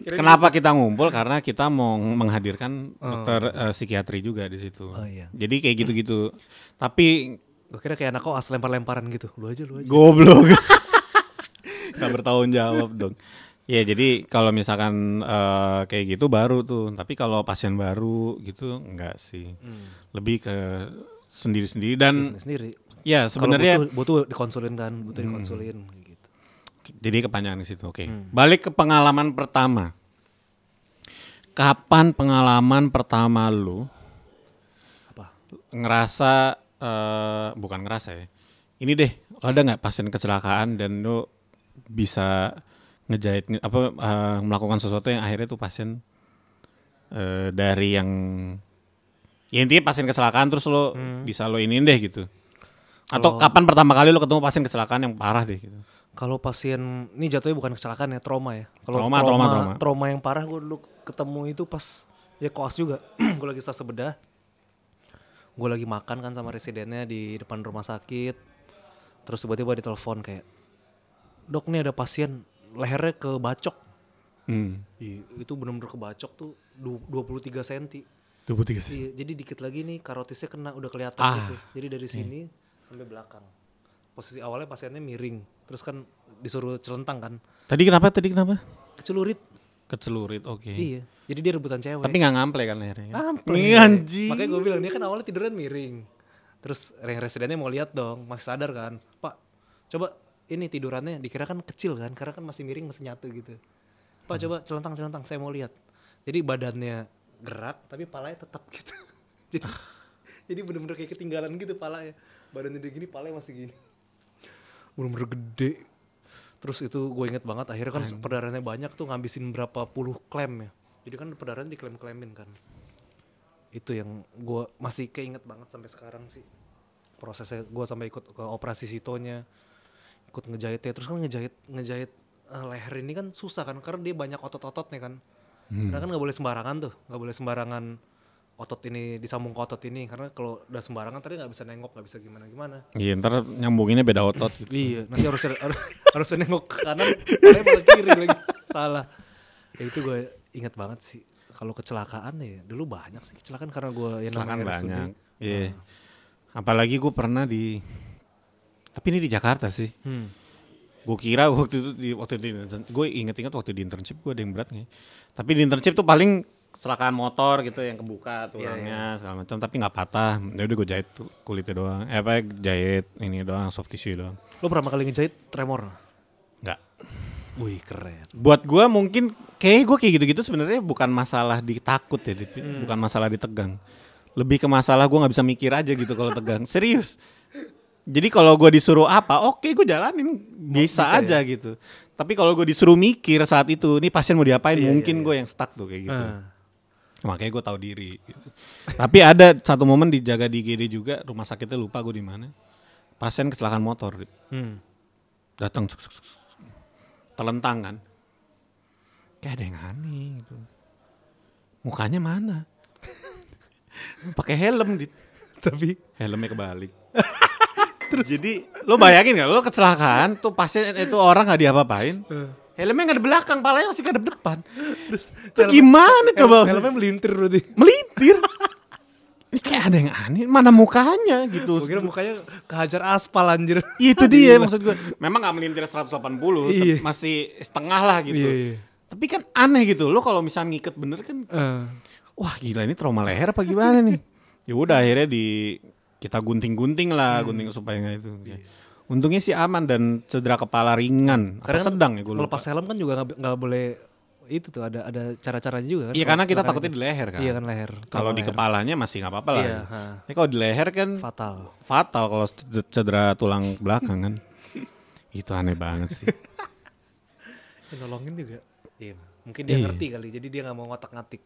Kenapa kita ngumpul? Karena kita mau menghadirkan dokter eh, psikiatri juga di situ. Oh, iya. Jadi kayak gitu-gitu. Tapi Gue kira kayak anak koas lempar-lemparan gitu. Lo aja lo aja. goblok. Gak bertanggung jawab dong. Ya jadi kalau misalkan eh, kayak gitu baru tuh. Tapi kalau pasien baru gitu enggak sih. Lebih ke sendiri-sendiri dan sendiri. ya sebenarnya butuh, butuh dikonsulin kan, butuh dikonsulin gitu. Jadi kepanjangan di situ. Oke. Hmm. Balik ke pengalaman pertama. Kapan pengalaman pertama lu Apa? ngerasa eh, bukan ngerasa ya. Ini deh, ada nggak pasien kecelakaan dan lu bisa ngejahit nge- apa eh, melakukan sesuatu yang akhirnya tuh pasien eh, dari yang ya intinya pasien kecelakaan terus lo bisa lo iniin deh gitu. Atau Hmm. Kalau- kapan pertama kali lo ketemu pasien kecelakaan yang parah deh gitu. Kalau pasien ini jatuhnya bukan kecelakaan ya, trauma ya. Kalau Trauma, trauma, trauma. trauma yang parah gue dulu ketemu itu pas ya koas juga. gue lagi stase bedah. Gue lagi makan kan sama residennya di depan rumah sakit. Terus tiba-tiba ditelepon kayak, "Dok, nih ada pasien lehernya kebacok." Hmm. Ih, itu bener-bener kebacok tuh du- 23 cm. Tubuh tiga sih. Iya, jadi dikit lagi nih karotisnya kena udah kelihatan Ah. gitu. Jadi dari sini sampai belakang. Posisi awalnya pasiennya miring, terus kan disuruh celentang kan. Tadi kenapa? Tadi kenapa? Kecelurit. Kecelurit, oke. Iya. Jadi dia rebutan cewek. Tapi nggak ngample kan lehernya? kan? Ample. Ih, anjing. Makanya gue bilang dia kan awalnya tiduran miring. Terus yang residennya mau lihat dong, masih sadar kan. Pak, coba ini tidurannya dikira kan kecil kan, karena kan masih miring masih nyatu gitu. Pak Hmm. coba celentang celentang, saya mau lihat. Jadi badannya gerak, tapi palanya tetap gitu. jadi jadi bener-bener kayak ketinggalan gitu palanya. badannya dia gini palanya masih gini bener-bener gede. Terus itu gue inget banget akhirnya kan perdarahnya banyak tuh ngabisin berapa puluh klem ya. Jadi kan perdarahan diklaim-klaimin kan. Itu yang gue masih keinget banget sampai sekarang sih. Prosesnya gue sampai ikut ke operasi sitonya ikut ngejahitnya. Terus kan ngejahit ngejahit eh, leher ini kan susah kan karena dia banyak otot-ototnya kan. Karena kan nggak boleh sembarangan tuh nggak boleh sembarangan otot ini disambung ke otot ini karena kalau udah sembarangan tadi nggak bisa nengok nggak bisa gimana gimana Iya ntar nyambunginnya beda otot gitu. iya nanti harus harus, harus nengok ke kanan palanya malah kiri lagi salah ya itu gue ingat banget sih kalau kecelakaan ya dulu banyak sih kecelakaan karena gue yang Kecelakaan banyak. Iya. Apalagi gue pernah di tapi ini di Jakarta sih. hmm. Gue kira waktu itu di waktu di gue inget-inget waktu di internship gue ada yang berat nih. Tapi di internship tuh paling kecelakaan motor gitu yang kebuka tulangnya segala macam tapi nggak patah. Ya udah gue jahit kulitnya doang. Eh apa jahit ini doang soft tissue doang. lo pertama kali ngejahit tremor Nggak. wih keren Buat gue mungkin kayak gue kayak gitu-gitu sebenarnya bukan masalah ditakut ya, Dit. bukan masalah ditegang. Lebih ke masalah gue nggak bisa mikir aja gitu kalau tegang. Serius. Jadi kalau gue disuruh apa, oke gue jalanin bisa, bisa aja gitu. Tapi kalau gue disuruh mikir saat itu, ini pasien mau diapain, Iya, mungkin gue yang stuck tuh kayak gitu. Ah. Makanya gue tahu diri. Gitu. Tapi ada satu momen dijaga di GD juga, rumah sakitnya lupa gue di mana. Pasien kecelakaan motor. Hmm. datang telentang kan kayak ada yang aneh gitu mukanya mana pakai helm dit tapi helmnya kebalik Terus. jadi lo bayangin gak lo kecelakaan tuh pasien itu orang nggak diapa-apain helmnya nggak di belakang palanya masih di depan terus itu gimana coba helmnya melintir berarti melintir ini kayak ada yang aneh mana mukanya gitu gue kira mukanya kehajar aspal anjir itu dia maksud gue. Memang gak melintir 180, Iya. masih setengah lah gitu. Iya, iya. Tapi kan aneh gitu. Lo kalau misalnya ngiket bener kan, Eh. wah gila ini trauma leher apa gimana nih? Ya udah akhirnya di kita gunting-gunting lah, Hmm. gunting supaya nggak itu. Iya. Untungnya sih aman dan cedera kepala ringan. Karena sedang ya gue lupa. lepas helm kan juga nggak boleh itu tuh ada ada cara-caranya juga kan Iya karena kita takutnya itu. di leher kan. iya kan leher Kalau di leher. kepalanya masih nggak apa-apa lah. Iya, ya. kalau di leher kan fatal fatal kalau ced- cedera tulang belakang kan. itu aneh banget sih. Ya, nolongin juga iya mungkin dia Iya. ngerti kali jadi dia nggak mau ngotak-ngatik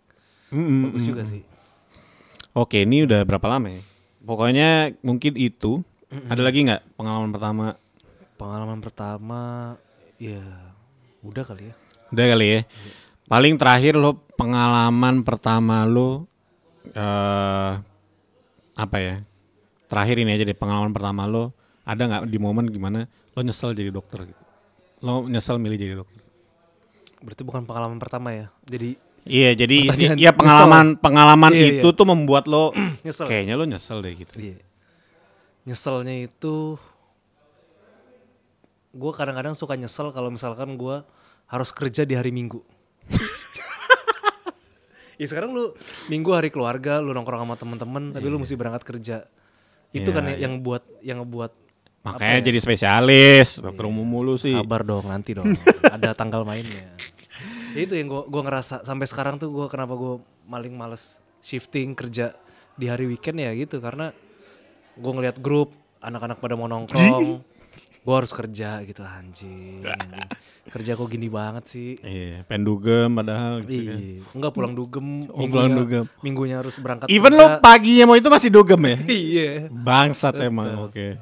Mm-mm, bagus mm-mm. juga sih Oke, ini udah berapa lama ya? Pokoknya mungkin itu. Ada lagi nggak pengalaman pertama? pengalaman pertama ya udah kali ya Udah kali ya. Paling terakhir lo pengalaman pertama lo eh apa ya? Terakhir ini aja deh pengalaman pertama lo ada nggak di momen gimana lo nyesel jadi dokter gitu? Lo nyesel milih jadi dokter? berarti bukan pengalaman pertama ya jadi Iya, jadi Pertanyaan ya pengalaman pengalaman Iya, itu tuh membuat lo nyesel kayaknya lo nyesel deh gitu. Iya. Nyeselnya itu gue kadang-kadang suka nyesel kalau misalkan gue harus kerja di hari Minggu. ya sekarang lu Minggu hari keluarga, lu nongkrong sama temen-temen, tapi lu mesti berangkat kerja. Itu Iya, kan iya. yang buat yang buat Makanya ya? jadi spesialis, dokter umum mulu sih. sabar dong nanti dong, ada tanggal mainnya. Ya itu yang gue gua ngerasa sampai sekarang tuh gue kenapa gue maling males shifting kerja di hari weekend ya gitu karena gue ngeliat grup anak-anak pada mau nongkrong, gue harus kerja gitu anjing, anjing. Kerja kok gini banget sih. Iya, pendugem padahal gitu kan. Iya, enggak pulang dugem, Oh, pulang dugem. minggunya harus berangkat. Even kerja. lo paginya mau itu masih dugem ya? iya, Bangsat emang. Oke.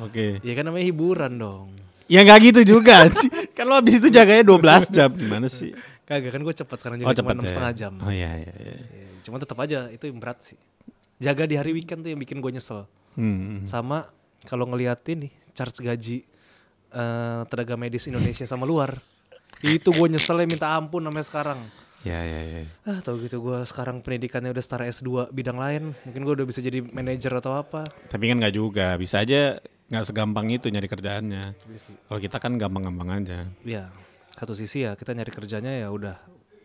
Oke. ya kan namanya hiburan dong. Ya nggak gitu juga. kan lo habis itu jaganya 12 jam gimana sih? Kagak kan gue cepet sekarang Oh, juga cuma cepet enam ya. setengah jam. Oh iya iya. iya. Ya, cuma tetap aja itu berat sih. Jaga di hari weekend tuh yang bikin gue nyesel. Hmm. Sama kalau ngeliatin nih charge gaji eh, tenaga medis Indonesia sama luar, itu gue nyeselnya minta ampun sampai sekarang. Ya ya ya. Ah tau gitu gue sekarang pendidikannya udah setara S2 bidang lain, mungkin gue udah bisa jadi manajer atau apa. Tapi kan nggak juga. Bisa aja nggak segampang itu nyari kerjaannya. Iya. Kalau kita kan gampang-gampang aja. Ya satu sisi ya kita nyari kerjanya ya udah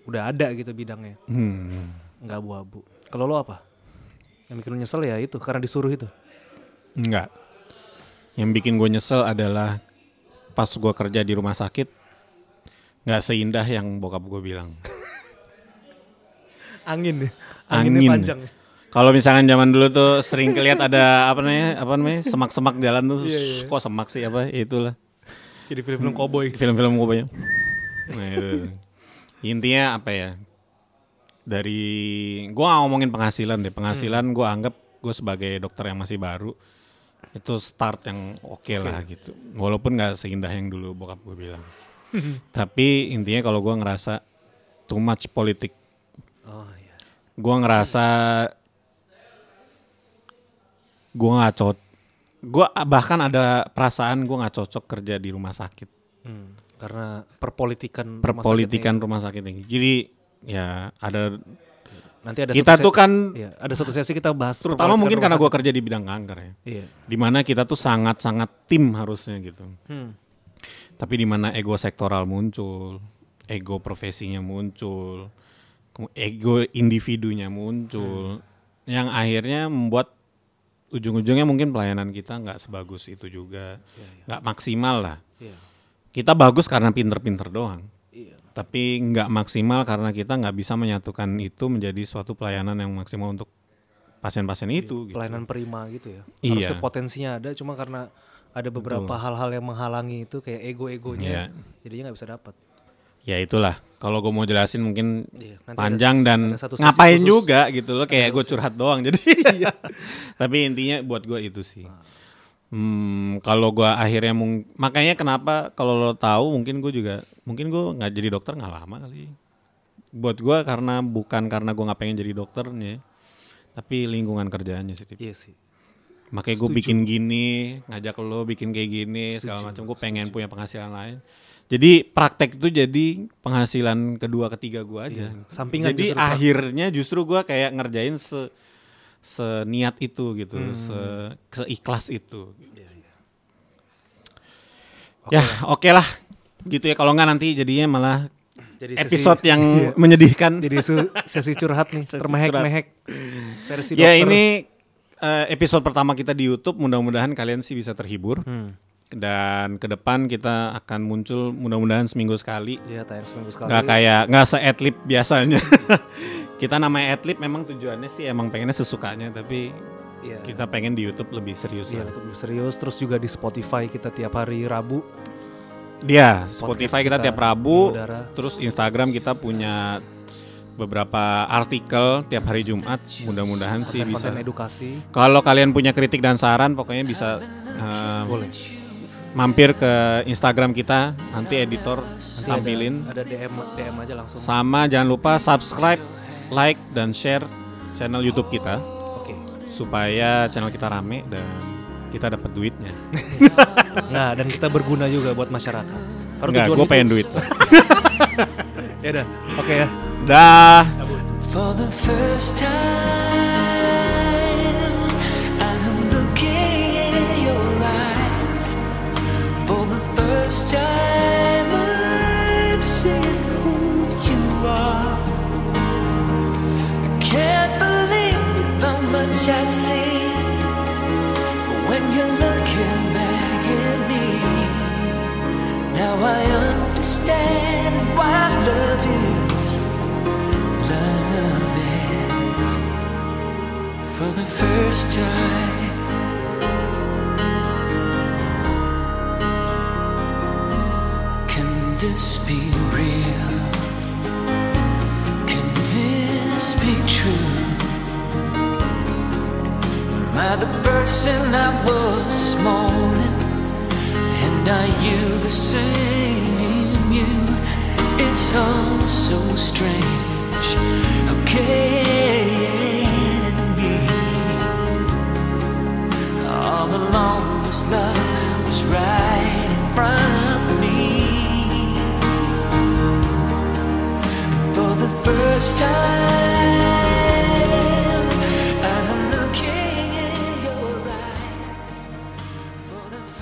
udah ada gitu bidangnya, Hmm. nggak abu-abu. Kalau lo apa? Yang bikin lo nyesel ya itu karena disuruh itu. Enggak. Yang bikin gue nyesel adalah pas gue kerja di rumah sakit nggak seindah yang bokap gue bilang. Angin nih, Angin. anginnya panjang. Kalau misalkan zaman dulu tuh sering kelihat ada apa namanya apa namanya semak-semak jalan tuh kok semak sih apa ya itulah Jadi film-film cowboy. film-film gue Nah itu intinya apa ya dari gua nggak ngomongin penghasilan deh penghasilan gua anggap gue sebagai dokter yang masih baru itu start yang oke lah gitu. Walaupun nggak seindah yang dulu bokap gue bilang. Tapi intinya kalau gua ngerasa too much politik. Oh iya. gua ngerasa gua nggak cocok. Gua bahkan ada perasaan gua nggak cocok kerja di rumah sakit. Hmm, karena perpolitikan rumah perpolitikan rumah sakit ini jadi ya ada. Nanti ada kita satu tuh kan Iya, ada satu sesi kita bahas terutama mungkin karena gua sakit. kerja di bidang kanker ya Iya. di mana kita tuh sangat-sangat tim harusnya gitu Hmm. tapi di mana ego sektoral muncul ego profesinya muncul ego individunya muncul yang akhirnya membuat ujung-ujungnya mungkin pelayanan kita nggak sebagus itu juga nggak maksimal lah Iya. kita bagus karena pinter-pinter doang Iya. Tapi nggak maksimal karena kita nggak bisa menyatukan itu menjadi suatu pelayanan yang maksimal untuk pasien-pasien itu gitu. Pelayanan prima gitu ya. Iya. Harusnya potensinya ada cuma karena ada beberapa hal-hal yang menghalangi itu kayak ego-egonya. Iya. Jadinya nggak bisa dapat. ya itulah kalau gue mau jelasin mungkin Iya, panjang ada- dan ada satu ngapain khusus. juga gitu loh kayak gue curhat doang jadi tapi intinya buat gue itu sih hmm, kalau gue akhirnya mung- makanya kenapa kalau lo tahu mungkin gue juga mungkin gue nggak jadi dokter nggak lama kali. Buat gue karena bukan karena gue nggak pengen jadi dokternya tapi lingkungan kerjaannya sih Tip. Iya sih. makanya gue bikin gini ngajak lo bikin kayak gini segala macam. Gue pengen punya penghasilan lain. Jadi praktek itu jadi penghasilan kedua ketiga gue aja. Iya, sampingan jadi justru akhirnya justru gue kayak ngerjain se seniat itu gitu Hmm. se seikhlas itu iya. ya oke lah gitu ya kalau nggak nanti jadinya malah Jadi sesi- episode yang Iya. menyedihkan jadi sesi curhat nih, termehek-mehek. Versi ya ini eh, episode pertama kita di YouTube mudah-mudahan kalian sih bisa terhibur Hmm. dan ke depan kita akan muncul mudah-mudahan seminggu sekali Iya, tayang seminggu sekali. nggak kayak nggak se-adlib biasanya kita namanya adlib memang tujuannya sih emang pengennya sesukanya tapi Iya. kita pengen di YouTube lebih serius Iya, lah. untuk lebih serius. Terus juga di Spotify kita tiap hari Rabu. dia Podcast Spotify kita, kita tiap Rabu mengudara. terus Instagram kita punya beberapa artikel tiap hari Jumat mudah-mudahan sih bisa Konten edukasi. kalau kalian punya kritik dan saran pokoknya bisa eh, Boleh. mampir ke Instagram kita nanti editor Nanti tampilin Ada, ada DM DM aja langsung. Sama jangan lupa subscribe, like dan share channel YouTube kita Oke. supaya channel kita rame dan kita dapat duitnya. Nah, dan kita berguna juga buat masyarakat. Karena Enggak, tujuan gue pengen duit. Ya udah. Oke ya. Dah. For the first time, I'm looking in your eyes. For the first time, I see when you're looking back at me. Now I understand why love is. Love is for the first time. Can this be real? Can this be true? Am I the person I was this morning? And are you the same in you? It's all so strange. How can it be? All along this love was right in front of me. For the first time.